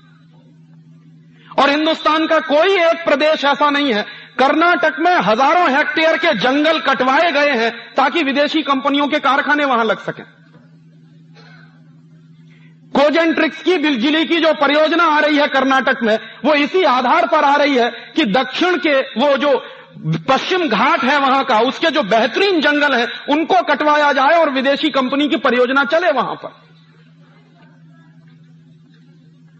S1: और हिंदुस्तान का कोई एक प्रदेश ऐसा नहीं है, कर्नाटक में हज़ारों हेक्टेयर के जंगल कटवाए गए हैं ताकि विदेशी कंपनियों के कारखाने वहाँ लग सकें। कोजेंट्रिक्स की बिजली की जो परियोजना आ रही है कर्नाटक में, वो इसी आधार पर आ रही है कि दक्षिण के वो जो पश्चिम घाट है वहाँ का, उसके जो बेहतरीन जंगल है, उनको कटवाया जाए और विदेशी कंपनी की परियोजना चले वहाँ पर।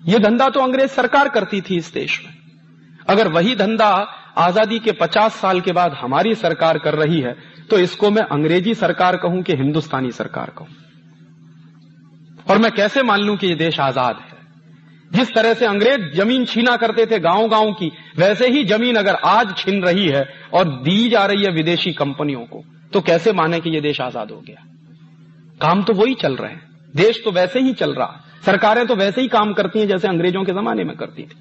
S1: यह धंधा तो अंग्रेज़ सरकार करती थी इस देश में। अगर वही धंधा आज़ादी के 50 साल के बाद हमारी सरकार कर रही है तो इसको मैं अंग्रेज़ी सरकार कहूँ कि हिंदुस्तानी सरकार कहूँ। और मैं कैसे मान लूँ कि ये देश आज़ाद है? जिस तरह से अंग्रेज़ ज़मीन छीना करते थे गाँव गाँव की, वैसे ही ज़मीन अगर आज छीन रही है और दी जा रही है विदेशी कंपनियों को तो कैसे माने कि यह देश आज़ाद हो गया? काम तो वही चल रहे हैं। देश तो वैसे ही चल रहा। सरकारें तो वैसे ही काम करती हैं जैसे अंग्रेज़ों के जमाने में करती थी।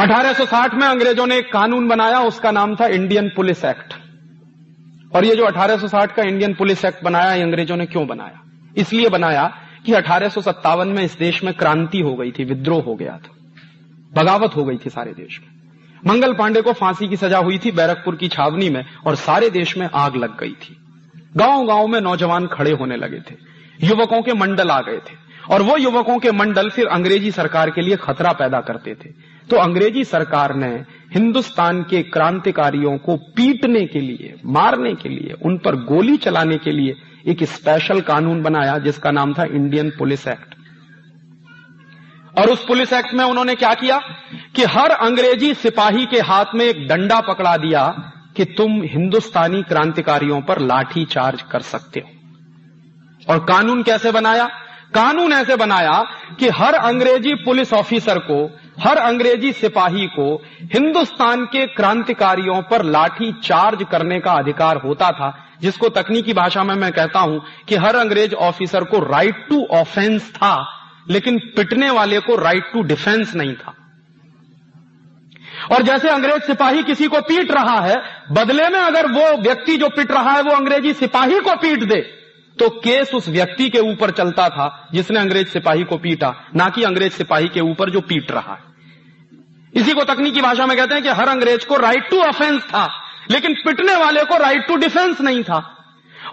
S1: 1860 में अंग्रेज़ों ने एक कानून बनाया, उसका नाम था इंडियन पुलिस एक्ट। और ये जो 1860 का इंडियन पुलिस एक्ट बनाया, ये अंग्रेज़ों ने क्यों बनाया? इसलिए बनाया कि अठारह में इस देश में क्रांति हो गई थी, विद्रोह हो गया था, बगावत हो गई थी सारे देश में। मंगल पांडे को फांसी की सजा हुई थी बैरकपुर की छावनी में और सारे देश में आग लग गई थी। गाँव गाँव में नौजवान खड़े होने लगे थे, युवकों के मंडल आ गए थे और वो युवकों के मंडल फिर अंग्रेज़ी सरकार के लिए खतरा पैदा करते थे। तो अंग्रेज़ी सरकार ने हिंदुस्तान के क्रांतिकारियों को पीटने के लिए, मारने के लिए, उन पर गोली चलाने के लिए एक स्पेशल कानून बनाया जिसका नाम था इंडियन पुलिस एक्ट और उस पुलिस एक्ट में उन्होंने क्या किया कि हर अंग्रेज़ी सिपाही के हाथ में एक डंडा पकड़ा दिया कि तुम हिंदुस्तानी क्रांतिकारियों पर लाठी चार्ज कर सकते हो। और कानून कैसे बनाया? कानून ऐसे बनाया कि हर अंग्रेज़ी पुलिस ऑफिसर को, हर अंग्रेज़ी सिपाही को हिंदुस्तान के क्रांतिकारियों पर लाठी चार्ज करने का अधिकार होता था जिसको तकनीकी भाषा में मैं कहता हूँ कि हर अंग्रेज़ ऑफिसर को राइट टू ऑफेंस था, लेकिन पिटने वाले को राइट टू डिफेंस नहीं था। और जैसे अंग्रेज़ सिपाही किसी को पीट रहा है, बदले में अगर वो व्यक्ति जो पिट रहा है वो अंग्रेज़ी सिपाही को पीट दे तो केस उस व्यक्ति के ऊपर चलता था जिसने अंग्रेज़ सिपाही को पीटा, ना कि अंग्रेज़ सिपाही के ऊपर जो पीट रहा है। इसी को तकनीकी भाषा में कहते हैं कि हर अंग्रेज़ को राइट टू ऑफेंस था। लेकिन पिटने वाले को राइट टू डिफेंस नहीं था।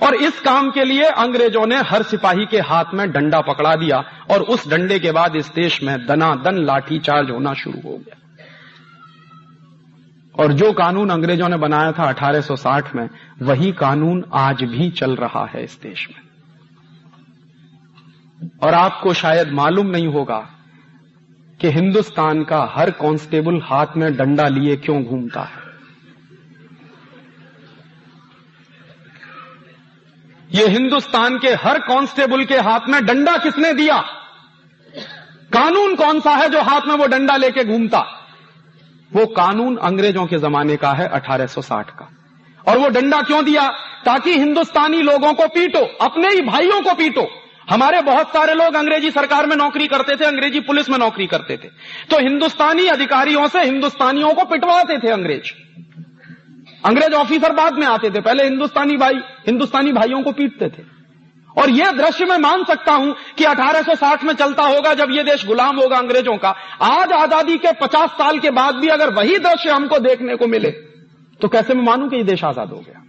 S1: और इस काम के लिए अंग्रेज़ों ने हर सिपाही के हाथ में डंडा पकड़ा दिया और उस डंडे के बाद इस देश में दनादन लाठी चार्ज होना शुरू हो गया। और जो कानून अंग्रेज़ों ने बनाया था 1860 में, वही कानून आज भी चल रहा है इस देश में। और आपको शायद मालूम नहीं होगा कि हिंदुस्तान का हर कांस्टेबल हाथ में डंडा लिए क्यों घूमता है। ये हिंदुस्तान के हर कांस्टेबल के हाथ में डंडा किसने दिया? कानून कौन सा है जो हाथ में वो डंडा लेके घूमता? वो कानून अंग्रेज़ों के जमाने का है 1860 का। और वो डंडा क्यों दिया? ताकि हिंदुस्तानी लोगों को पीटो, अपने ही भाइयों को पीटो। हमारे बहुत सारे लोग अंग्रेज़ी सरकार में नौकरी करते थे, अंग्रेज़ी पुलिस में नौकरी करते थे। तो हिंदुस्तानी अधिकारियों से हिंदुस्तानियों को पिटवाते थे अंग्रेज़। अंग्रेज़ ऑफिसर बाद में आते थे, पहले हिंदुस्तानी भाई, हिंदुस्तानी भाइयों को पीटते थे। और यह दृश्य मैं मान सकता हूँ कि 1860 में चलता होगा जब यह देश गुलाम होगा अंग्रेज़ों का। आज आज़ादी के 50 साल के बाद भी अगर वही दृश्य हमको देखने को मिले तो कैसे मैं मानूं कि यह देश आज़ाद हो गया?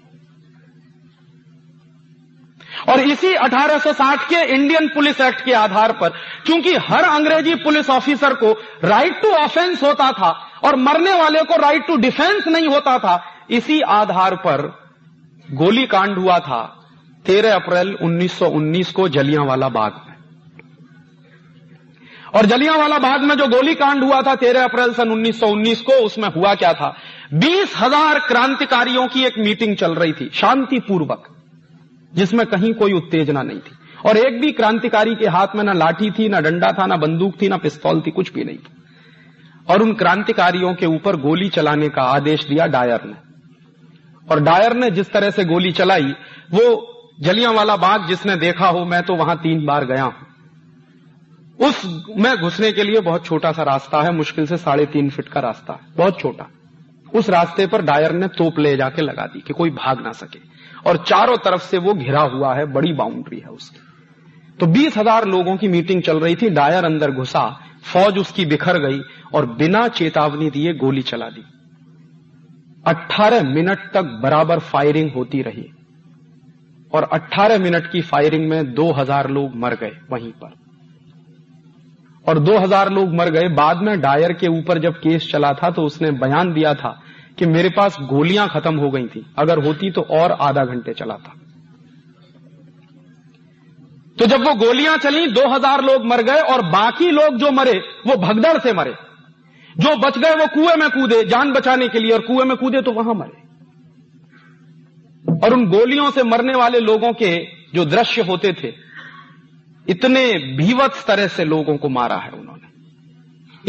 S1: और इसी 1860 के इंडियन पुलिस एक्ट के आधार पर क्योंकि हर अंग्रेज़ी पुलिस ऑफिसर को राइट टू ऑफेंस होता था, और मरने वाले को राइट टू डिफेंस नहीं होता था इसी आधार पर गोली कांड हुआ था 13 अप्रैल 1919 को जलियांवाला बाग में। और जलियांवाला बाग में जो गोली कांड हुआ था 13 अप्रैल सन 1919 को, उसमें हुआ क्या था? बीस हज़ार क्रांतिकारियों की एक मीटिंग चल रही थी, शांतिपूर्वक, जिसमें कहीं कोई उत्तेजना नहीं थी। और एक भी क्रांतिकारी के हाथ में ना लाठी थी, ना डंडा था, ना बंदूक थी, ना पिस्तौल थी, कुछ भी नहीं था। और उन क्रांतिकारियों के ऊपर गोली चलाने का आदेश दिया डायर ने। और डायर ने जिस तरह से गोली चलाई, वो जलियांवाला बाग जिसने देखा हो, मैं तो वहाँ तीन बार गया हूँ। उस, में घुसने के लिए बहुत छोटा सा रास्ता है, मुश्किल से साढ़े तीन फीट का रास्ता है, बहुत छोटा। उस रास्ते पर डायर ने तोप ले जाके लगा दी कि कोई भाग ना सके। और चारों तरफ़ से वो घिरा हुआ है, बड़ी बाउंड्री है उसकी। तो बीस हज़ार लोगों की मीटिंग चल रही थी, डायर अंदर घुसा, फौज उसकी बिखर गई और बिना चेतावनी दिए गोली चला दी। 18 मिनट तक बराबर फायरिंग होती रही और 18 मिनट की फायरिंग में 2000 लोग मर गए वहीं पर। और 2000 लोग मर गए, बाद में डायर के ऊपर जब केस चला था तो उसने बयान दिया था कि मेरे पास गोलियाँ खत्म हो गई थी। अगर होती तो और आधा घंटे चला था। तो जब वो गोलियाँ चली 2000 लोग मर गए और बाकी लोग जो मरे, वो भगदड़ से मरे। जो बच गए वो कुएँ में कूदे, जान बचाने के लिए, और कुएँ में कूदे तो वहाँ मरे। और उन गोलियों से मरने वाले लोगों के जो दृश्य होते थे, इतने भीवत्स तरह से लोगों को मारा है उन्होंने।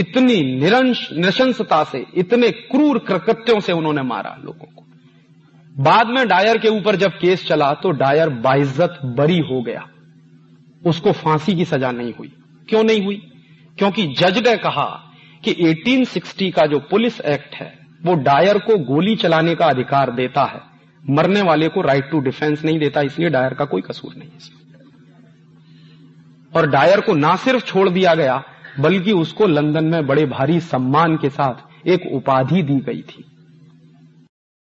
S1: इतनी निरंश, निशंसता से, इतने क्रूर कृकृत्यों से उन्होंने मारा लोगों को। बाद में डायर के ऊपर जब केस चला तो डायर बाइज्जत बरी हो गया। उसको फांसी की सजा नहीं हुई। क्यों नहीं हुई? क्योंकि जज ने कहा कि 1860 का जो पुलिस एक्ट है, वो डायर को गोली चलाने का अधिकार देता है। मरने वाले को राइट टू डिफेंस नहीं देता, इसलिए डायर का कोई कसूर नहीं है। और डायर को ना सिर्फ़ छोड़ दिया गया, बल्कि उसको लंदन में बड़े भारी सम्मान के साथ एक उपाधि दी गई थी।